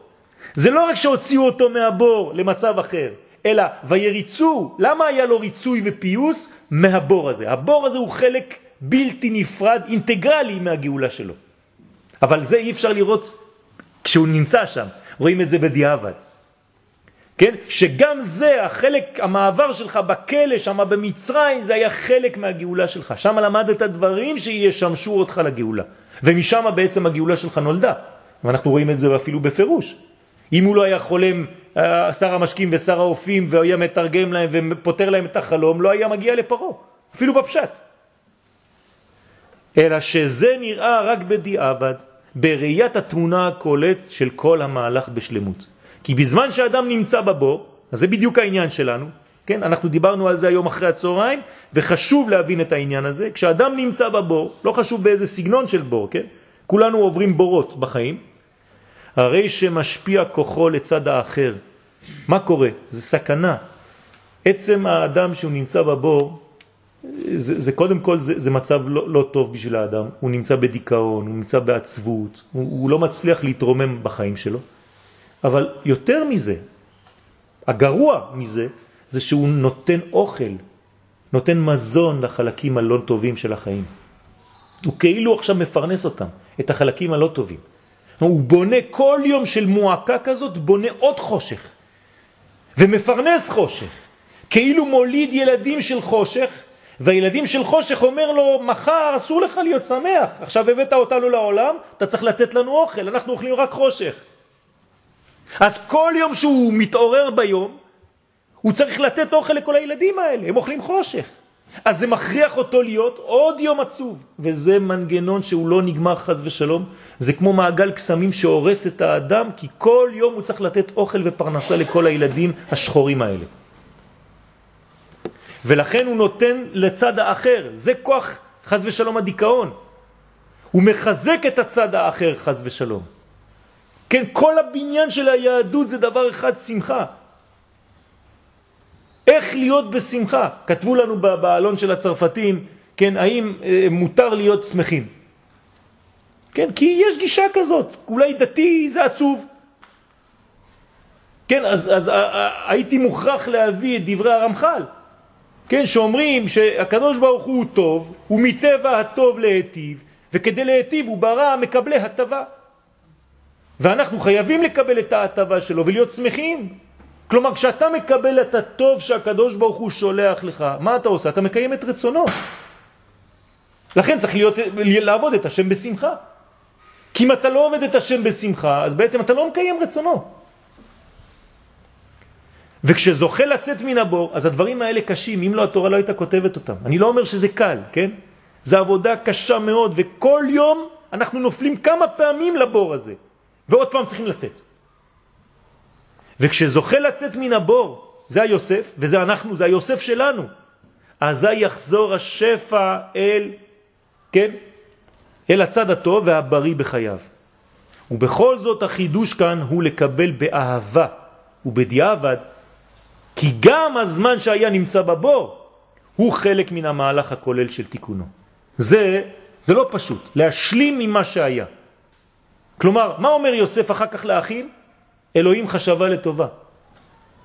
זה לא רק שהוציאו אותו מהבור למצב אחר, אלא ויריצו, למה היה לו ריצוי ופיוס? מהבור הזה. הבור הזה הוא חלק בלתי נפרד, אינטגרלי מהגאולה שלו. אבל זה אי אפשר לראות כשהוא נמצא שם, רואים את זה בדיעבד. כן? שגם זה, החלק, המעבר שלך בכלא, שם במצרים, זה היה חלק מהגאולה שלך. שם למדת דברים שישמשו אותך לגאולה. ומשם בעצם הגאולה שלך נולדה. ואנחנו רואים את זה אפילו בפירוש. אם הוא לא היה חולם, אה, שר המשקים ושר האופים, והיה מתרגם להם ופותר להם את החלום, לא היה מגיע לפרו, אפילו בפשט. אלא שזה נראה רק בדיעבד, בראיית התמונה הכולת של כל המהלך בשלמות. כי בזמן שאדם נמצא בבור, אז זה בדיוק העניין שלנו, כן? אנחנו דיברנו על זה היום אחרי הצהריים, וחשוב להבין את העניין הזה. כשאדם נמצא בבור, לא חשוב באיזה סגנון של בור, כן? כולנו עוברים בורות בחיים, הרי שמשפיע כוחו לצד האחר. מה קורה? זה סכנה. עצם האדם שהוא נמצא בבור, זה, זה קודם כל, זה, זה מצב לא, לא טוב בשביל האדם. הוא נמצא בדיכאון, הוא נמצא בעצבות, הוא, הוא לא מצליח להתרומם בחיים שלו. אבל יותר מזה, הגרוע מזה, זה שהוא נותן אוכל, נותן מזון לחלקים הלא טובים של החיים. הוא כאילו עכשיו מפרנס אותם, את החלקים הלא טובים. הוא בונה כל יום של מועקה כזאת, בונה עוד חושך, ומפרנס חושך, כאילו מוליד ילדים של חושך, והילדים של חושך אומר לו, מחר אסור לך להיות שמח, עכשיו הבאת אותנו לעולם, אתה צריך לתת לנו אוכל, אנחנו אוכלים רק חושך. אז כל יום שהוא מתעורר ביום, הוא צריך לתת אוכל לכל הילדים האלה, הם אוכלים חושך. אז זה מכריח אותו להיות עוד יום עצוב, וזה מנגנון שהוא לא נגמר חז ושלום, זה כמו מעגל קסמים שהורס את האדם, כי כל יום הוא צריך לתת אוכל ופרנסה לכל הילדים השחורים האלה. ולכן הוא נותן לצד האחר, זה כוח חז ושלום הדיכאון. הוא מחזק את הצד האחר חז ושלום. כן, כל הבניין של היהדות זה דבר אחד, שמחה. איך להיות בשמחה? כתבו לנו בעלון של הצרפתים, כן, האם אה, מותר להיות שמחים? כן, כי יש גישה כזאת, אולי דתי זה עצוב. כן, אז, אז אה, אה, הייתי מוכרח להביא את דברי הרמח"ל, כן, שאומרים שהקדוש ברוך הוא טוב, הוא מטבע הטוב להיטיב, וכדי להיטיב הוא ברא מקבלי הטבה. ואנחנו חייבים לקבל את ההטבה שלו ולהיות שמחים. כלומר, כשאתה מקבל את הטוב שהקדוש ברוך הוא שולח לך, מה אתה עושה? אתה מקיים את רצונו. לכן צריך להיות, לעבוד את השם בשמחה. כי אם אתה לא עובד את השם בשמחה, אז בעצם אתה לא מקיים רצונו. וכשזוכה לצאת מן הבור, אז הדברים האלה קשים, אם לא התורה לא הייתה כותבת אותם. אני לא אומר שזה קל, כן? זה עבודה קשה מאוד, וכל יום אנחנו נופלים כמה פעמים לבור הזה, ועוד פעם צריכים לצאת. וכשזוכה לצאת מן הבור, זה היוסף, וזה אנחנו, זה היוסף שלנו, אזי יחזור השפע אל, כן, אל הצד הטוב והבריא בחייו. ובכל זאת החידוש כאן הוא לקבל באהבה ובדיעבד, כי גם הזמן שהיה נמצא בבור הוא חלק מן המהלך הכולל של תיקונו. זה, זה לא פשוט, להשלים ממה שהיה. כלומר, מה אומר יוסף אחר כך לאחים? אלוהים חשבה לטובה.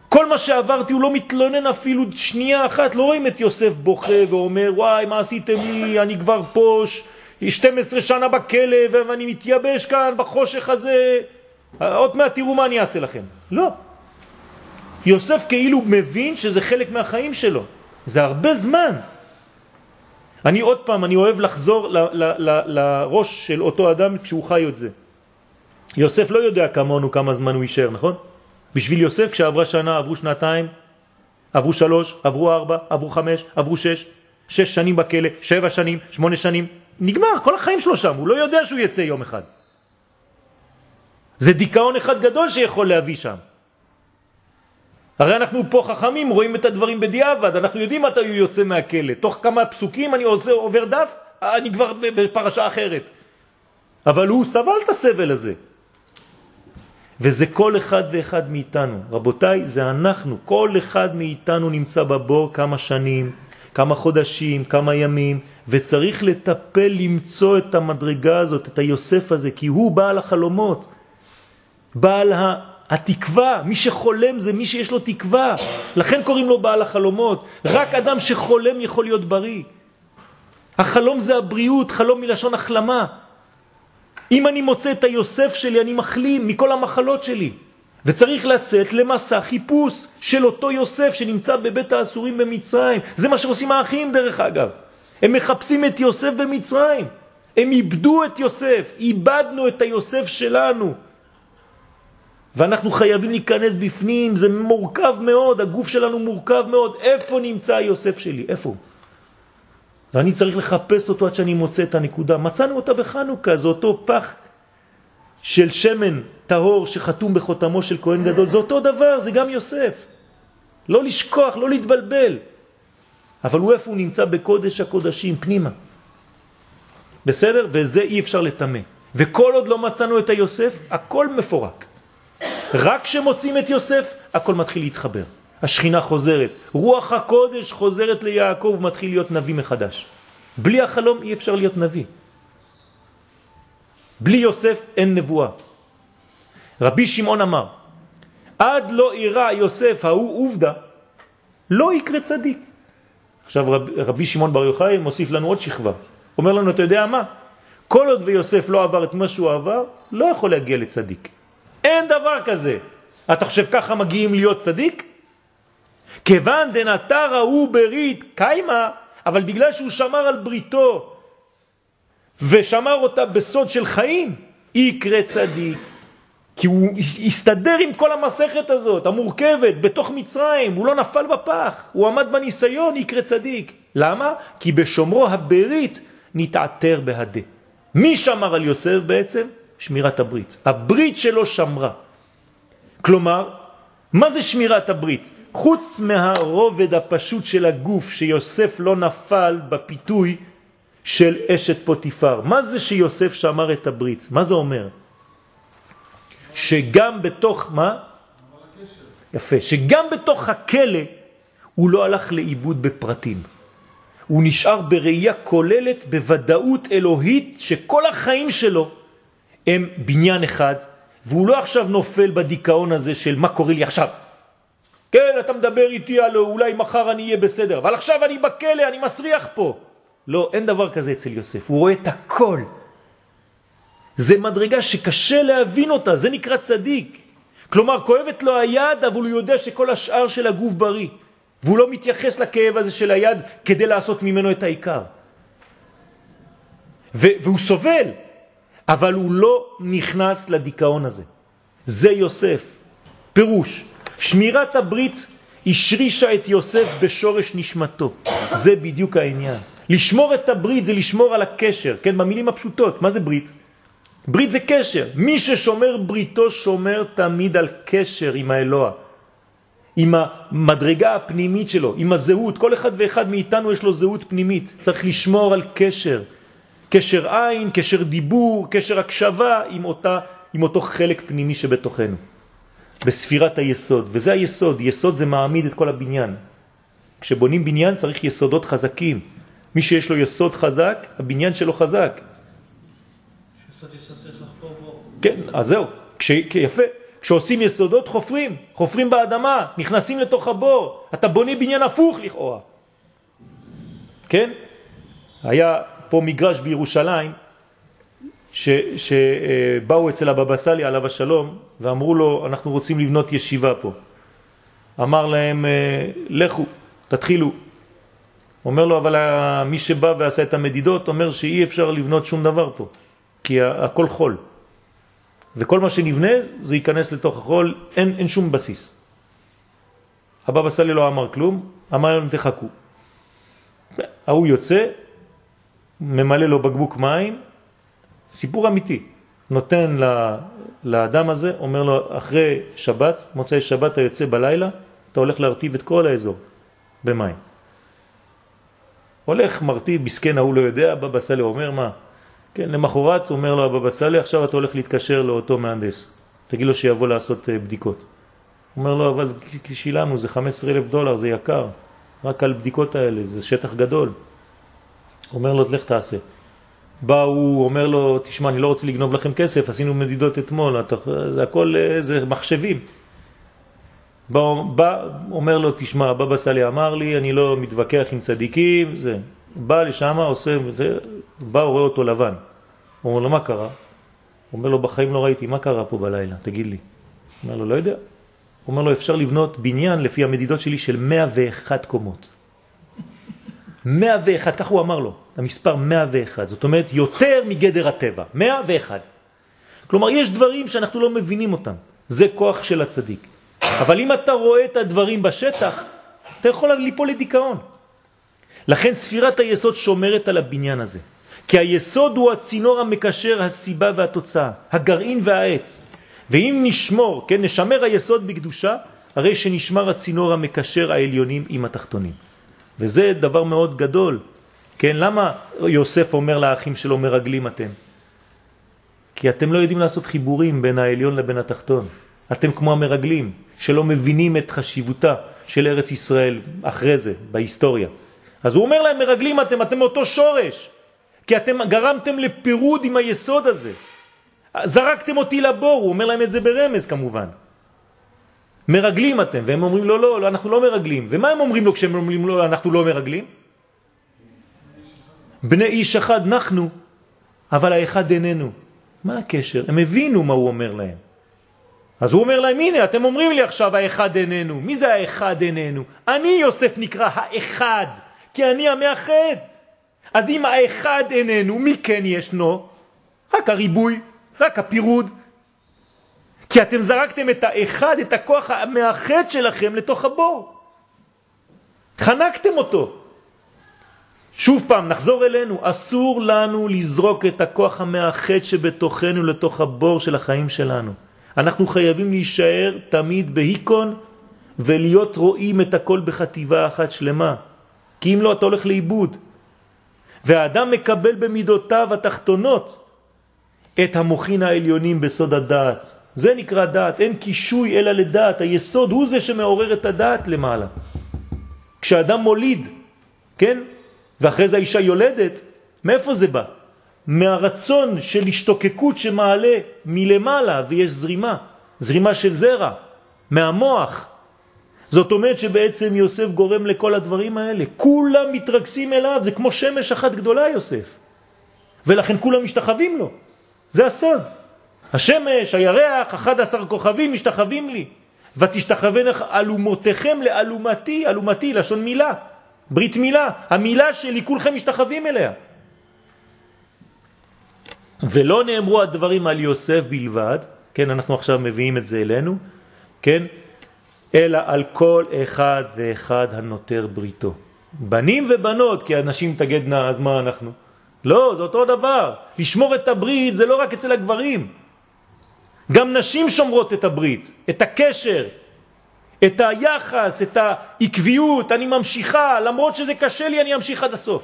כל מה שעברתי הוא לא מתלונן אפילו שנייה אחת, לא רואים את יוסף בוכה ואומר וואי מה עשיתם לי, אני כבר פה 12 שנה בכלא ואני מתייבש כאן בחושך הזה, עוד מעט תראו מה אני אעשה לכם. לא. יוסף כאילו מבין שזה חלק מהחיים שלו, זה הרבה זמן. אני עוד פעם, אני אוהב לחזור לראש של אותו אדם כשהוא חי את זה. יוסף לא יודע כמונו כמה זמן הוא יישאר, נכון? בשביל יוסף כשעברה שנה, עברו שנתיים, עברו שלוש, עברו ארבע, עברו חמש, עברו שש, שש שנים בכלא, שבע שנים, שמונה שנים, נגמר, כל החיים שלו שם, הוא לא יודע שהוא יצא יום אחד. זה דיכאון אחד גדול שיכול להביא שם. הרי אנחנו פה חכמים, רואים את הדברים בדיעבד, אנחנו יודעים מתי הוא יוצא מהכלא. תוך כמה פסוקים אני עושה, עובר דף, אני כבר בפרשה אחרת. אבל הוא סבל את הסבל הזה. וזה כל אחד ואחד מאיתנו. רבותיי, זה אנחנו. כל אחד מאיתנו נמצא בבור כמה שנים, כמה חודשים, כמה ימים, וצריך לטפל למצוא את המדרגה הזאת, את היוסף הזה, כי הוא בעל החלומות, בעל התקווה, מי שחולם זה מי שיש לו תקווה, לכן קוראים לו בעל החלומות. רק אדם שחולם יכול להיות בריא. החלום זה הבריאות, חלום מלשון החלמה. אם אני מוצא את היוסף שלי, אני מחלים מכל המחלות שלי. וצריך לצאת למסע חיפוש של אותו יוסף שנמצא בבית האסורים במצרים. זה מה שעושים האחים דרך אגב. הם מחפשים את יוסף במצרים. הם איבדו את יוסף, איבדנו את היוסף שלנו. ואנחנו חייבים להיכנס בפנים, זה מורכב מאוד, הגוף שלנו מורכב מאוד. איפה נמצא היוסף שלי? איפה? ואני צריך לחפש אותו עד שאני מוצא את הנקודה. מצאנו אותה בחנוכה, זה אותו פח של שמן טהור שחתום בחותמו של כהן גדול, זה אותו דבר, זה גם יוסף. לא לשכוח, לא להתבלבל. אבל הוא איפה הוא נמצא בקודש הקודשים, פנימה. בסדר? וזה אי אפשר לתמה. וכל עוד לא מצאנו את היוסף, הכל מפורק. רק כשמוצאים את יוסף, הכל מתחיל להתחבר. השכינה חוזרת, רוח הקודש חוזרת ליעקב ומתחיל להיות נביא מחדש. בלי החלום אי אפשר להיות נביא. בלי יוסף אין נבואה. רבי שמעון אמר, עד לא יראה יוסף ההוא עובדה, לא יקרה צדיק. עכשיו רב, רבי שמעון בר יוחאי מוסיף לנו עוד שכבה. אומר לנו, אתה יודע מה? כל עוד ויוסף לא עבר את מה שהוא עבר, לא יכול להגיע לצדיק. אין דבר כזה. אתה חושב ככה מגיעים להיות צדיק? כיוון דנתר ההוא ברית קיימה, אבל בגלל שהוא שמר על בריתו ושמר אותה בסוד של חיים, יקרה צדיק. כי הוא הסתדר עם כל המסכת הזאת, המורכבת, בתוך מצרים, הוא לא נפל בפח, הוא עמד בניסיון, יקרה צדיק. למה? כי בשומרו הברית נתעתר בהדה. מי שמר על יוסף בעצם? שמירת הברית. הברית שלו שמרה. כלומר, מה זה שמירת הברית? חוץ מהרובד הפשוט של הגוף שיוסף לא נפל בפיתוי של אשת פוטיפר. מה זה שיוסף שמר את הברית? מה זה אומר? שגם בתוך, מה? יפה, שגם בתוך הכלא הוא לא הלך לאיבוד בפרטים. הוא נשאר בראייה כוללת, בוודאות אלוהית, שכל החיים שלו הם בניין אחד, והוא לא עכשיו נופל בדיכאון הזה של מה קורה לי עכשיו. כן, אתה מדבר איתי על אולי מחר אני אהיה בסדר, אבל עכשיו אני בכלא, אני מסריח פה. לא, אין דבר כזה אצל יוסף, הוא רואה את הכל. זה מדרגה שקשה להבין אותה, זה נקרא צדיק. כלומר, כואבת לו היד, אבל הוא יודע שכל השאר של הגוף בריא. והוא לא מתייחס לכאב הזה של היד כדי לעשות ממנו את העיקר. והוא סובל, אבל הוא לא נכנס לדיכאון הזה. זה יוסף. פירוש, שמירת הברית השרישה את יוסף בשורש נשמתו. זה בדיוק העניין. לשמור את הברית זה לשמור על הקשר, כן? במילים הפשוטות. מה זה ברית? ברית זה קשר. מי ששומר בריתו שומר תמיד על קשר עם האלוה. עם המדרגה הפנימית שלו, עם הזהות. כל אחד ואחד מאיתנו יש לו זהות פנימית. צריך לשמור על קשר. קשר עין, קשר דיבור, קשר הקשבה עם, אותה, עם אותו חלק פנימי שבתוכנו. בספירת היסוד, וזה היסוד, יסוד זה מעמיד את כל הבניין. כשבונים בניין צריך יסודות חזקים. מי שיש לו יסוד חזק, הבניין שלו חזק. כן, אז זהו, כש... יפה. כשעושים יסודות חופרים, חופרים באדמה, נכנסים לתוך הבור, אתה בונה בניין הפוך לכאורה. כן? היה פה מגרש בירושלים, שבאו אצל הבבא סאלי עליו השלום ואמרו לו, אנחנו רוצים לבנות ישיבה פה. אמר להם, אה, לכו, תתחילו. אומר לו, אבל מי שבא ועשה את המדידות אומר שאי אפשר לבנות שום דבר פה, כי הכל חול. וכל מה שנבנה זה ייכנס לתוך החול, אין, אין שום בסיס. הבבא סאלי לא אמר כלום, אמר להם תחכו. ההוא יוצא, ממלא לו בקבוק מים, סיפור אמיתי. נותן לאדם הזה, אומר לו, אחרי שבת, מוצאי שבת היוצא בלילה, אתה הולך להרטיב את כל האזור במים. הולך מרטיב, מסכן ההוא לא יודע, בבא סאלי אומר מה? כן, למחרת אומר לו הבבא סאלי, עכשיו אתה הולך להתקשר לאותו מהנדס, תגיד לו שיבוא לעשות אה, בדיקות. אומר לו, אבל שילמנו, זה 15 אלף דולר, זה יקר, רק על בדיקות האלה, זה שטח גדול. אומר לו, לך תעשה. בא הוא, אומר לו, תשמע, אני לא רוצה לגנוב לכם כסף, עשינו מדידות אתמול, זה הכל, אה, זה מחשבים. בא, בא, אומר לו, תשמע, בבא סאלי אמר לי, אני לא מתווכח עם צדיקים, זה. בא לשם, עושה, בא, רואה אותו לבן. הוא אומר לו, מה קרה? הוא אומר לו, בחיים לא ראיתי, מה קרה פה בלילה? תגיד לי. אומר לו, לא יודע. הוא אומר לו, אפשר לבנות בניין לפי המדידות שלי של 101 קומות. 101, כך הוא אמר לו, המספר 101, זאת אומרת יותר מגדר הטבע, 101. כלומר, יש דברים שאנחנו לא מבינים אותם, זה כוח של הצדיק. אבל אם אתה רואה את הדברים בשטח, אתה יכול ליפול לדיכאון. לכן ספירת היסוד שומרת על הבניין הזה. כי היסוד הוא הצינור המקשר הסיבה והתוצאה, הגרעין והעץ. ואם נשמור, כן, נשמר היסוד בקדושה, הרי שנשמר הצינור המקשר העליונים עם התחתונים. וזה דבר מאוד גדול. כן, למה יוסף אומר לאחים שלו מרגלים אתם? כי אתם לא יודעים לעשות חיבורים בין העליון לבין התחתון. אתם כמו המרגלים, שלא מבינים את חשיבותה של ארץ ישראל אחרי זה, בהיסטוריה. אז הוא אומר להם, מרגלים אתם, אתם אותו שורש, כי אתם גרמתם לפירוד עם היסוד הזה. זרקתם אותי לבור, הוא אומר להם את זה ברמז כמובן. מרגלים אתם, והם אומרים לו, לא, לא, אנחנו לא מרגלים. ומה הם אומרים לו כשהם אומרים לו, אנחנו לא מרגלים? בני איש אחד אנחנו, אבל האחד איננו. מה הקשר? הם הבינו מה הוא אומר להם. אז הוא אומר להם, הנה, אתם אומרים לי עכשיו האחד איננו. מי זה האחד איננו? אני, יוסף, נקרא האחד, כי אני המאחד. אז אם האחד איננו, מי כן ישנו? רק הריבוי, רק הפירוד. כי אתם זרקתם את האחד, את הכוח המאחד שלכם לתוך הבור. חנקתם אותו. שוב פעם, נחזור אלינו, אסור לנו לזרוק את הכוח המאחד שבתוכנו לתוך הבור של החיים שלנו. אנחנו חייבים להישאר תמיד בהיקון ולהיות רואים את הכל בחטיבה אחת שלמה. כי אם לא, אתה הולך לאיבוד. והאדם מקבל במידותיו התחתונות את המוכין העליונים בסוד הדעת. זה נקרא דעת, אין קישוי אלא לדעת, היסוד הוא זה שמעורר את הדעת למעלה. כשאדם מוליד, כן? ואחרי זה האישה יולדת, מאיפה זה בא? מהרצון של השתוקקות שמעלה מלמעלה ויש זרימה, זרימה של זרע, מהמוח. זאת אומרת שבעצם יוסף גורם לכל הדברים האלה. כולם מתרכסים אליו, זה כמו שמש אחת גדולה יוסף. ולכן כולם משתחווים לו. זה הסוד. השמש, הירח, 11 כוכבים משתחווים לי. ותשתחוונך אלומותיכם לאלומתי, אלומתי, לשון מילה, ברית מילה. המילה שלי, כולכם משתחווים אליה. ולא נאמרו הדברים על יוסף בלבד, כן, אנחנו עכשיו מביאים את זה אלינו, כן, אלא על כל אחד ואחד הנותר בריתו. בנים ובנות, כי אנשים תגדנה, אז מה אנחנו? לא, זה אותו דבר. לשמור את הברית זה לא רק אצל הגברים. גם נשים שומרות את הברית, את הקשר, את היחס, את העקביות, אני ממשיכה, למרות שזה קשה לי, אני אמשיך עד הסוף.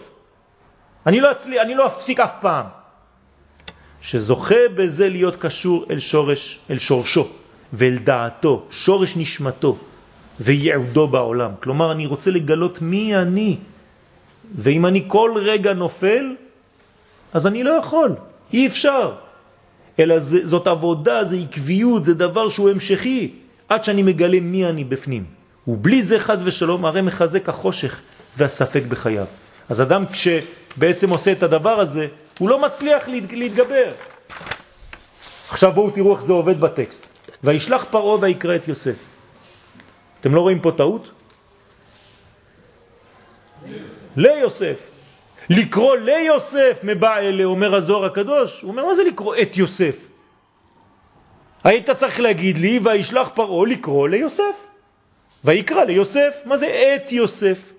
אני לא, אצלי, אני לא אפסיק אף פעם. שזוכה בזה להיות קשור אל שורש, אל שורשו ואל דעתו, שורש נשמתו וייעודו בעולם. כלומר, אני רוצה לגלות מי אני, ואם אני כל רגע נופל, אז אני לא יכול, אי אפשר. אלא זה, זאת עבודה, זה עקביות, זה דבר שהוא המשכי, עד שאני מגלה מי אני בפנים. ובלי זה חז ושלום הרי מחזק החושך והספק בחייו. אז אדם כשבעצם עושה את הדבר הזה, הוא לא מצליח להתגבר. עכשיו בואו תראו איך זה עובד בטקסט. וישלח פרעה ויקרא את יוסף. אתם לא רואים פה טעות? ליוסף. לקרוא ליוסף מבא אלה, אומר הזוהר הקדוש. הוא אומר, מה זה לקרוא את יוסף? היית צריך להגיד לי, וישלח פרעה לקרוא ליוסף. ויקרא ליוסף. מה זה את יוסף?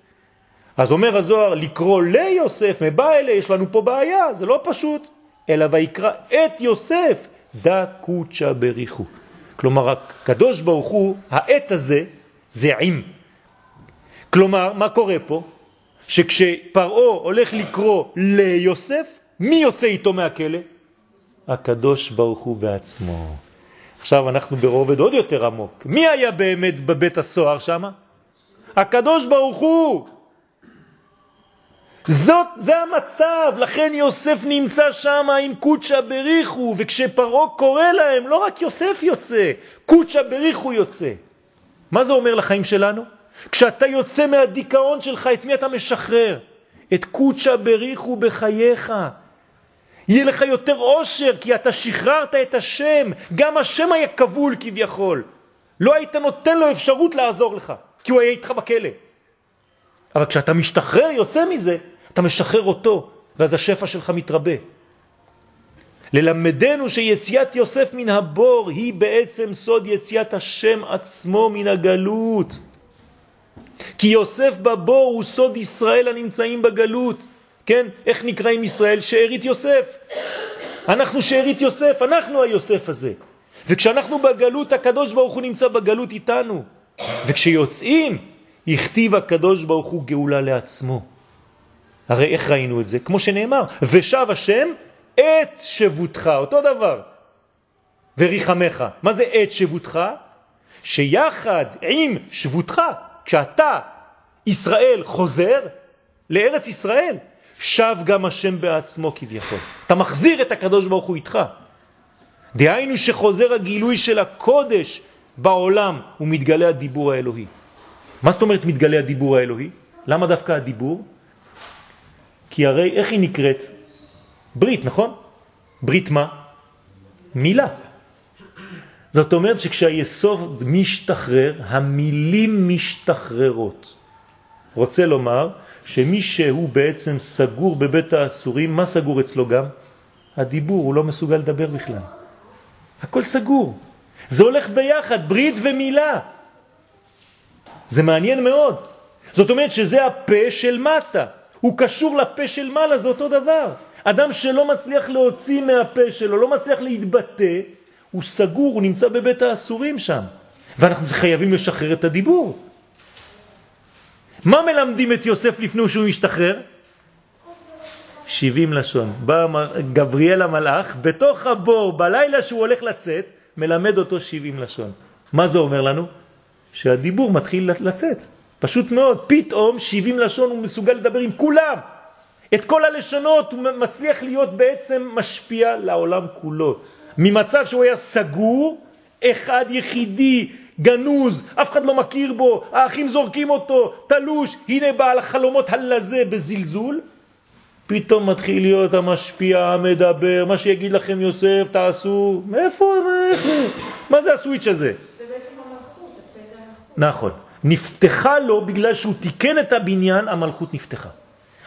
אז אומר הזוהר, לקרוא ליוסף מבא אלה, יש לנו פה בעיה, זה לא פשוט. אלא ויקרא את יוסף, דה קוצ'ה בריחו. כלומר, הקדוש ברוך הוא, העת הזה, זה עם. כלומר, מה קורה פה? שכשפרעו הולך לקרוא ליוסף, מי יוצא איתו מהכלא? הקדוש ברוך הוא בעצמו. עכשיו אנחנו ברובד עוד יותר עמוק. מי היה באמת בבית הסוהר שם? הקדוש ברוך הוא. זאת, זה המצב, לכן יוסף נמצא שם עם קודשא בריחו, וכשפרעה קורא להם, לא רק יוסף יוצא, קודשא בריחו יוצא. מה זה אומר לחיים שלנו? כשאתה יוצא מהדיכאון שלך, את מי אתה משחרר? את קודשא בריחו בחייך. יהיה לך יותר עושר, כי אתה שחררת את השם. גם השם היה כבול כביכול. לא היית נותן לו אפשרות לעזור לך, כי הוא היה איתך בכלא. אבל כשאתה משתחרר, יוצא מזה, אתה משחרר אותו, ואז השפע שלך מתרבה. ללמדנו שיציאת יוסף מן הבור היא בעצם סוד יציאת השם עצמו מן הגלות. כי יוסף בבור הוא סוד ישראל הנמצאים בגלות. כן? איך נקראים ישראל? שארית יוסף. אנחנו שארית יוסף, אנחנו היוסף הזה. וכשאנחנו בגלות, הקדוש ברוך הוא נמצא בגלות איתנו. וכשיוצאים, הכתיב הקדוש ברוך הוא גאולה לעצמו. הרי איך ראינו את זה? כמו שנאמר, ושב השם את שבותך, אותו דבר. וריחמך. מה זה את שבותך? שיחד עם שבותך, כשאתה, ישראל, חוזר לארץ ישראל, שב גם השם בעצמו כביכול. אתה מחזיר את הקדוש ברוך הוא איתך. דהיינו שחוזר הגילוי של הקודש בעולם ומתגלה הדיבור האלוהי. מה זאת אומרת מתגלה הדיבור האלוהי? למה דווקא הדיבור? כי הרי איך היא נקראת? ברית, נכון? ברית מה? מילה. זאת אומרת שכשהיסוד משתחרר, המילים משתחררות. רוצה לומר שמי שהוא בעצם סגור בבית האסורים, מה סגור אצלו גם? הדיבור, הוא לא מסוגל לדבר בכלל. הכל סגור. זה הולך ביחד, ברית ומילה. זה מעניין מאוד. זאת אומרת שזה הפה של מטה. הוא קשור לפה של מעלה, זה אותו דבר. אדם שלא מצליח להוציא מהפה שלו, לא מצליח להתבטא, הוא סגור, הוא נמצא בבית האסורים שם. ואנחנו חייבים לשחרר את הדיבור. מה מלמדים את יוסף לפני שהוא משתחרר? 70 לשון. בא גבריאל המלאך, בתוך הבור, בלילה שהוא הולך לצאת, מלמד אותו 70 לשון. מה זה אומר לנו? שהדיבור מתחיל לצאת. פשוט מאוד, פתאום 70 לשון הוא מסוגל לדבר עם כולם. את כל הלשונות הוא מצליח להיות בעצם משפיע לעולם כולו. ממצב שהוא היה סגור, אחד יחידי, גנוז, אף אחד לא מכיר בו, האחים זורקים אותו, תלוש, הנה בעל החלומות הלזה בזלזול, פתאום מתחיל להיות המשפיע, המדבר, מה שיגיד לכם יוסף, תעשו, מאיפה, מה, מה זה הסוויץ' הזה? זה בעצם המלכות, הפה זה המלכות. נכון. נפתחה לו בגלל שהוא תיקן את הבניין, המלכות נפתחה.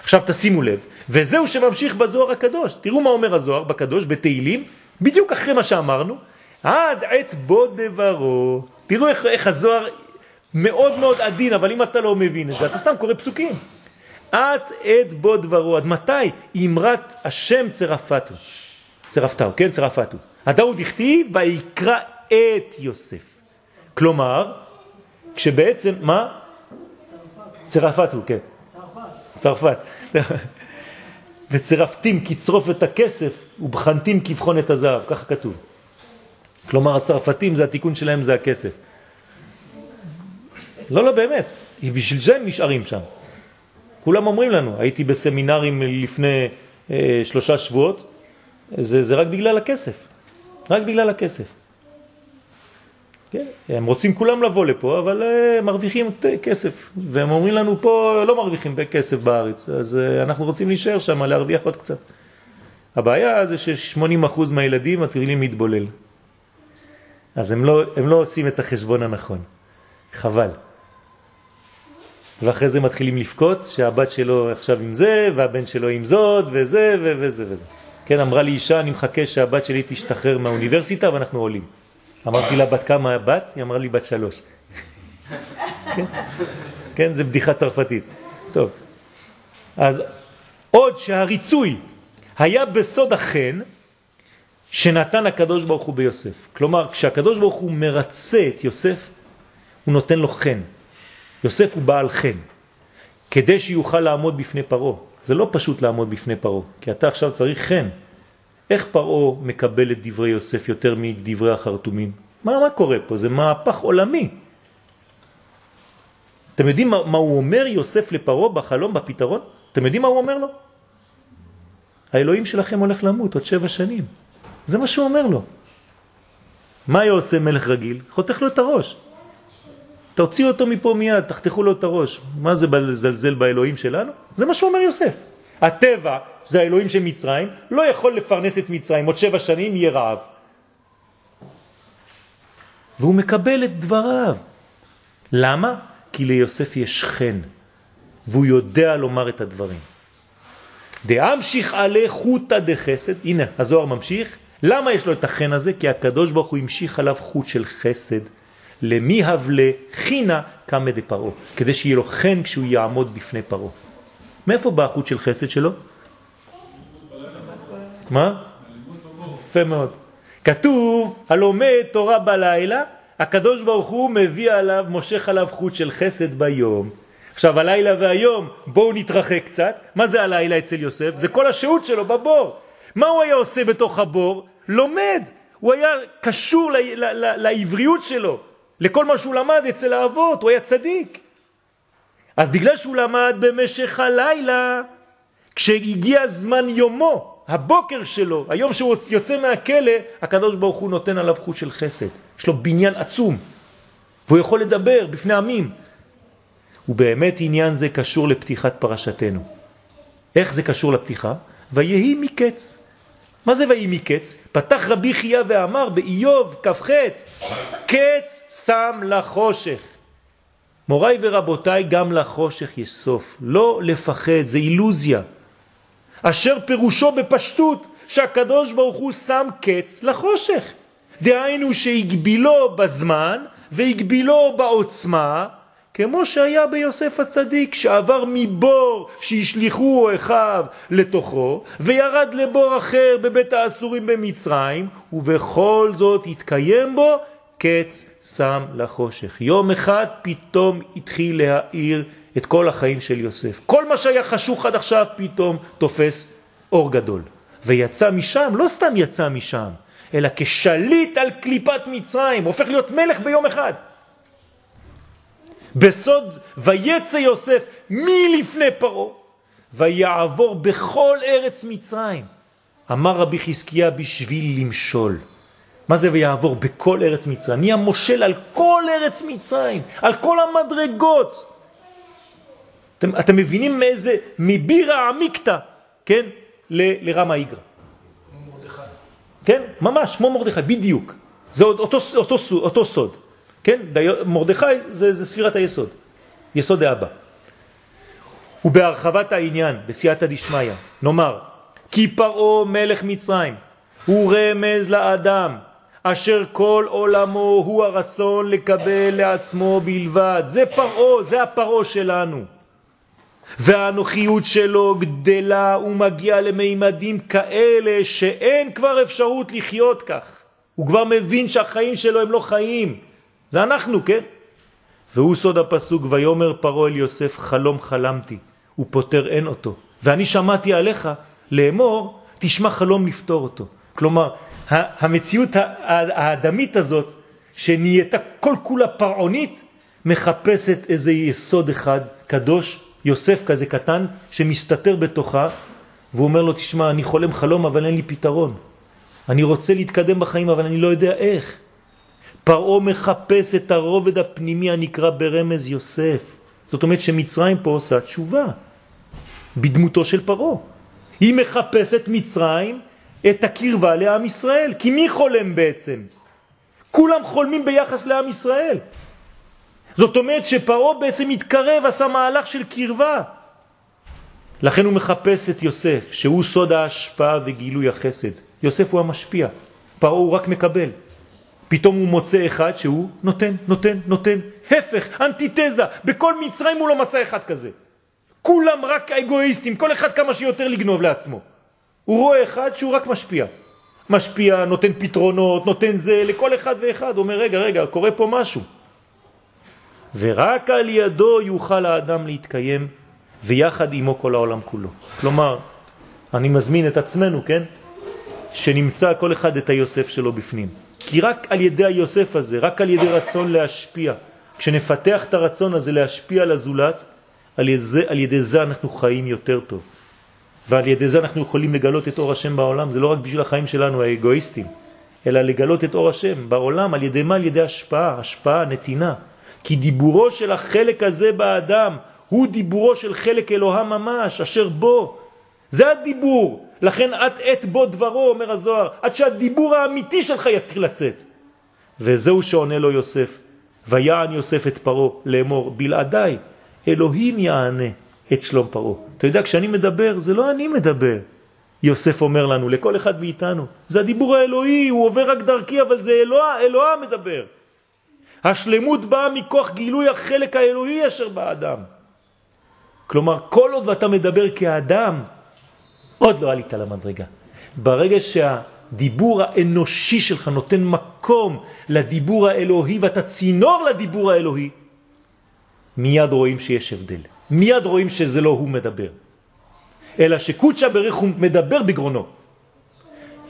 עכשיו תשימו לב, וזהו שממשיך בזוהר הקדוש. תראו מה אומר הזוהר בקדוש, בתהילים, בדיוק אחרי מה שאמרנו, עד עת בו דברו. תראו איך, איך הזוהר מאוד מאוד עדין, אבל אם אתה לא מבין את זה, אתה סתם קורא פסוקים. עד עת בו דברו, עד מתי? אמרת השם צרפתו. צרפתו, כן? צרפתו. הדאוד הכתיב ויקרא את יוסף. כלומר, כשבעצם, מה? צרפתו, כן. צרפת. וצרפתים כצרוף את הכסף ובחנתים כבחון את הזהב, ככה כתוב. כלומר הצרפתים זה התיקון שלהם זה הכסף. לא, לא, באמת, בשביל זה הם נשארים שם. כולם אומרים לנו, הייתי בסמינרים לפני אה, שלושה שבועות, זה, זה רק בגלל הכסף, רק בגלל הכסף. כן? הם רוצים כולם לבוא לפה, אבל uh, מרוויחים כסף, והם אומרים לנו פה לא מרוויחים כסף בארץ, אז uh, אנחנו רוצים להישאר שם, להרוויח עוד קצת. הבעיה זה ש-80% מהילדים מתחילים להתבולל. אז הם לא, הם לא עושים את החשבון הנכון, חבל. ואחרי זה מתחילים לפקוט שהבת שלו עכשיו עם זה, והבן שלו עם זאת, וזה וזה וזה. כן, אמרה לי אישה, אני מחכה שהבת שלי תשתחרר מהאוניברסיטה ואנחנו עולים. אמרתי לה, בת כמה הבת? היא אמרה לי, בת שלוש. כן? כן, זה בדיחה צרפתית. טוב. אז עוד שהריצוי היה בסוד החן שנתן הקדוש ברוך הוא ביוסף. כלומר, כשהקדוש ברוך הוא מרצה את יוסף, הוא נותן לו חן. יוסף הוא בעל חן, כדי שיוכל לעמוד בפני פרו. זה לא פשוט לעמוד בפני פרו, כי אתה עכשיו צריך חן. איך פרו מקבל את דברי יוסף יותר מדברי החרטומים? מה, מה קורה פה? זה מהפך עולמי. אתם יודעים מה, מה הוא אומר יוסף לפרו בחלום, בפתרון? אתם יודעים מה הוא אומר לו? האלוהים שלכם הולך למות עוד שבע שנים. זה מה שהוא אומר לו. מה היה עושה מלך רגיל? חותך לו את הראש. תוציא אותו מפה מיד, תחתכו לו את הראש. מה זה לזלזל באלוהים שלנו? זה מה שאומר יוסף. הטבע, זה האלוהים של מצרים, לא יכול לפרנס את מצרים, עוד שבע שנים יהיה רעב. והוא מקבל את דבריו. למה? כי ליוסף יש חן, והוא יודע לומר את הדברים. דאמשיך עלי חוטה דחסד, הנה הזוהר ממשיך, למה יש לו את החן הזה? כי הקדוש ברוך הוא המשיך עליו חוט של חסד, למי הבלה חינה קמא דפרעה, כדי שיהיה לו חן כשהוא יעמוד בפני פרעה. מאיפה בא החוט של חסד שלו? מה? יפה מאוד. כתוב, הלומד תורה בלילה, הקדוש ברוך הוא מביא עליו, מושך עליו חוט של חסד ביום. עכשיו הלילה והיום, בואו נתרחק קצת. מה זה הלילה אצל יוסף? זה כל השהות שלו בבור. מה הוא היה עושה בתוך הבור? לומד. הוא היה קשור לעבריות שלו, לכל מה שהוא למד אצל האבות, הוא היה צדיק. אז בגלל שהוא למד במשך הלילה, כשהגיע זמן יומו, הבוקר שלו, היום שהוא יוצא מהכלא, הקדוש ברוך הוא נותן עליו חוט של חסד. יש לו בניין עצום, והוא יכול לדבר בפני עמים. ובאמת עניין זה קשור לפתיחת פרשתנו. איך זה קשור לפתיחה? ויהי מקץ. מה זה ויהי מקץ? פתח רבי חייא ואמר באיוב כ"ח, קץ שם לחושך. מוריי ורבותיי, גם לחושך יש סוף. לא לפחד, זה אילוזיה. אשר פירושו בפשטות שהקדוש ברוך הוא שם קץ לחושך. דהיינו שהגבילו בזמן והגבילו בעוצמה, כמו שהיה ביוסף הצדיק, שעבר מבור שהשליחו אחיו לתוכו, וירד לבור אחר בבית האסורים במצרים, ובכל זאת התקיים בו קץ שם לחושך. יום אחד פתאום התחיל להאיר את כל החיים של יוסף. כל מה שהיה חשוך עד עכשיו פתאום תופס אור גדול. ויצא משם, לא סתם יצא משם, אלא כשליט על קליפת מצרים, הופך להיות מלך ביום אחד. בסוד ויצא יוסף מלפני פרו ויעבור בכל ארץ מצרים. אמר רבי חזקיה בשביל למשול. מה זה ויעבור בכל ארץ מצרים? נהיה מושל על כל ארץ מצרים, על כל המדרגות. אתם, אתם מבינים מאיזה, מבירה עמיקתא, כן, ל, לרמה איגרא. כן, ממש, כמו מרדכי, בדיוק. זה אותו, אותו, אותו סוד. כן, מרדכי זה, זה ספירת היסוד, יסוד האבא. ובהרחבת העניין, בסייעתא דשמיא, נאמר, כי פרעה מלך מצרים הוא רמז לאדם אשר כל עולמו הוא הרצון לקבל לעצמו בלבד. זה פרעה, זה הפרעה שלנו. והאנוכיות שלו גדלה ומגיעה למימדים כאלה שאין כבר אפשרות לחיות כך. הוא כבר מבין שהחיים שלו הם לא חיים, זה אנחנו, כן? והוא סוד הפסוק, ויומר פרו אל יוסף חלום חלמתי, ופותר אין אותו. ואני שמעתי עליך לאמור, תשמע חלום לפתור אותו. כלומר, המציאות האדמית הזאת, שנהייתה כל כולה פרעונית, מחפשת איזה יסוד אחד קדוש, יוסף כזה קטן, שמסתתר בתוכה, והוא אומר לו, תשמע, אני חולם חלום אבל אין לי פתרון. אני רוצה להתקדם בחיים אבל אני לא יודע איך. פרעה מחפש את הרובד הפנימי הנקרא ברמז יוסף. זאת אומרת שמצרים פה עושה תשובה בדמותו של פרעה. היא מחפשת מצרים את הקרבה לעם ישראל. כי מי חולם בעצם? כולם חולמים ביחס לעם ישראל. זאת אומרת שפרעה בעצם מתקרב, עשה מהלך של קרבה. לכן הוא מחפש את יוסף, שהוא סוד ההשפעה וגילוי החסד. יוסף הוא המשפיע, פרעה הוא רק מקבל. פתאום הוא מוצא אחד שהוא נותן, נותן, נותן, הפך, אנטיתזה, בכל מצרים הוא לא מצא אחד כזה. כולם רק אגואיסטים, כל אחד כמה שיותר לגנוב לעצמו. הוא רואה אחד שהוא רק משפיע. משפיע, נותן פתרונות, נותן זה לכל אחד ואחד. אומר, רגע, רגע, קורה פה משהו. ורק על ידו יוכל האדם להתקיים, ויחד עמו כל העולם כולו. כלומר, אני מזמין את עצמנו, כן? שנמצא כל אחד את היוסף שלו בפנים. כי רק על ידי היוסף הזה, רק על ידי רצון להשפיע, כשנפתח את הרצון הזה להשפיע על הזולת, על ידי, זה, על ידי זה אנחנו חיים יותר טוב. ועל ידי זה אנחנו יכולים לגלות את אור השם בעולם. זה לא רק בשביל החיים שלנו האגואיסטים, אלא לגלות את אור השם בעולם, על ידי מה? על ידי השפעה, השפעה, נתינה. כי דיבורו של החלק הזה באדם הוא דיבורו של חלק אלוהה ממש, אשר בו. זה הדיבור. לכן את עת בו דברו, אומר הזוהר, עד שהדיבור האמיתי שלך יתחיל לצאת. וזהו שעונה לו יוסף. ויען יוסף את פרו לאמור, בלעדיי אלוהים יענה את שלום פרו. אתה יודע, כשאני מדבר, זה לא אני מדבר. יוסף אומר לנו, לכל אחד מאיתנו. זה הדיבור האלוהי, הוא עובר רק דרכי, אבל זה אלוה, אלוה מדבר. השלמות באה מכוח גילוי החלק האלוהי אשר באדם. כלומר, כל עוד ואתה מדבר כאדם, עוד לא עלית למדרגה. ברגע שהדיבור האנושי שלך נותן מקום לדיבור האלוהי ואתה צינור לדיבור האלוהי, מיד רואים שיש הבדל. מיד רואים שזה לא הוא מדבר, אלא שקודשה ברך הוא מדבר בגרונו.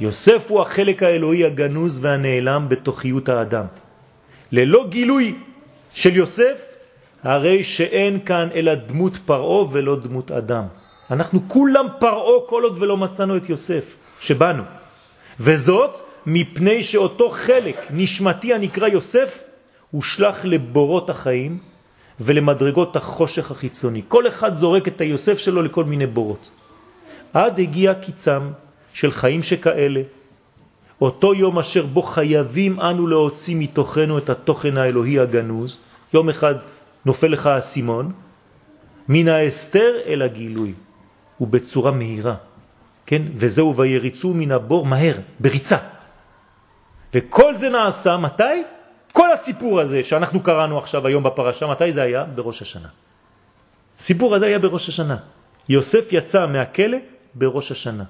יוסף הוא החלק האלוהי הגנוז והנעלם בתוכיות האדם. ללא גילוי של יוסף, הרי שאין כאן אלא דמות פרעו ולא דמות אדם. אנחנו כולם פרעו כל עוד ולא מצאנו את יוסף שבאנו. וזאת מפני שאותו חלק נשמתי הנקרא יוסף הוא שלח לבורות החיים ולמדרגות החושך החיצוני. כל אחד זורק את היוסף שלו לכל מיני בורות. עד הגיע קיצם של חיים שכאלה, אותו יום אשר בו חייבים אנו להוציא מתוכנו את התוכן האלוהי הגנוז, יום אחד נופל לך הסימון, מן ההסתר אל הגילוי, ובצורה מהירה, כן? וזהו ויריצו מן הבור מהר, בריצה. וכל זה נעשה, מתי? כל הסיפור הזה שאנחנו קראנו עכשיו היום בפרשה, מתי זה היה? בראש השנה. הסיפור הזה היה בראש השנה. יוסף יצא מהכלא בראש השנה.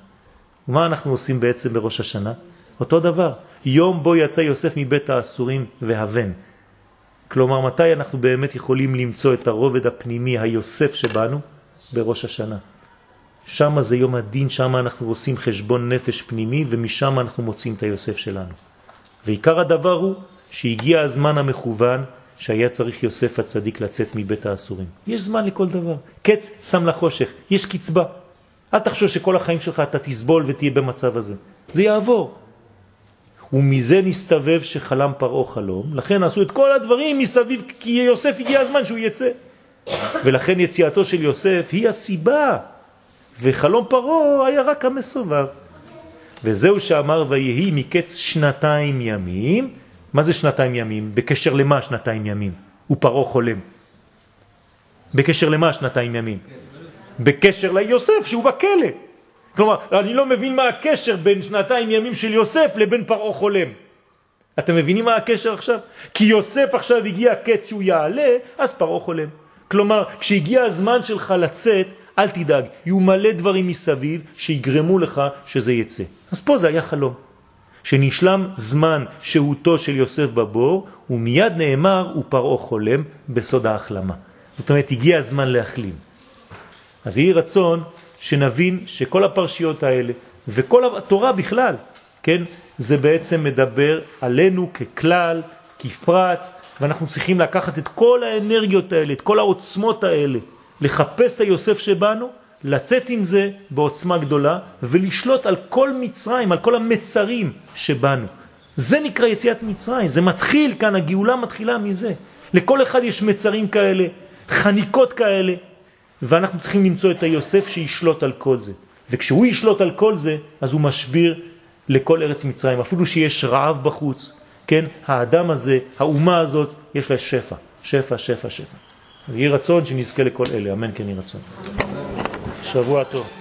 ומה אנחנו עושים בעצם בראש השנה? אותו דבר, יום בו יצא יוסף מבית האסורים והבן. כלומר, מתי אנחנו באמת יכולים למצוא את הרובד הפנימי, היוסף שבנו? בראש השנה. שם זה יום הדין, שם אנחנו עושים חשבון נפש פנימי, ומשם אנחנו מוצאים את היוסף שלנו. ועיקר הדבר הוא שהגיע הזמן המכוון שהיה צריך יוסף הצדיק לצאת מבית האסורים. יש זמן לכל דבר. קץ שם לחושך, יש קצבה. אל תחשוב שכל החיים שלך אתה תסבול ותהיה במצב הזה. זה יעבור. ומזה נסתובב שחלם פרעו חלום, לכן עשו את כל הדברים מסביב, כי יוסף הגיע הזמן שהוא יצא. ולכן יציאתו של יוסף היא הסיבה, וחלום פרעו היה רק המסובב. וזהו שאמר ויהי מקץ שנתיים ימים, מה זה שנתיים ימים? בקשר למה שנתיים ימים? פרעה חולם. בקשר למה שנתיים ימים? בקשר ליוסף שהוא בכלא. כלומר, אני לא מבין מה הקשר בין שנתיים ימים של יוסף לבין פרעה חולם. אתם מבינים מה הקשר עכשיו? כי יוסף עכשיו הגיע הקץ שהוא יעלה, אז פרעה חולם. כלומר, כשהגיע הזמן שלך לצאת, אל תדאג, יהיו מלא דברים מסביב שיגרמו לך שזה יצא. אז פה זה היה חלום. שנשלם זמן שהותו של יוסף בבור, ומיד נאמר, ופרעו חולם בסוד ההחלמה. זאת אומרת, הגיע הזמן להחלים. אז יהי רצון שנבין שכל הפרשיות האלה, וכל התורה בכלל, כן, זה בעצם מדבר עלינו ככלל, כפרט, ואנחנו צריכים לקחת את כל האנרגיות האלה, את כל העוצמות האלה, לחפש את היוסף שבנו, לצאת עם זה בעוצמה גדולה ולשלוט על כל מצרים, על כל המצרים שבנו. זה נקרא יציאת מצרים, זה מתחיל כאן, הגאולה מתחילה מזה. לכל אחד יש מצרים כאלה, חניקות כאלה, ואנחנו צריכים למצוא את היוסף שישלוט על כל זה. וכשהוא ישלוט על כל זה, אז הוא משביר לכל ארץ מצרים, אפילו שיש רעב בחוץ, כן? האדם הזה, האומה הזאת, יש לה שפע, שפע, שפע, שפע. יהי רצון שנזכה לכל אלה, אמן כן יהי רצון. שבוע טוב.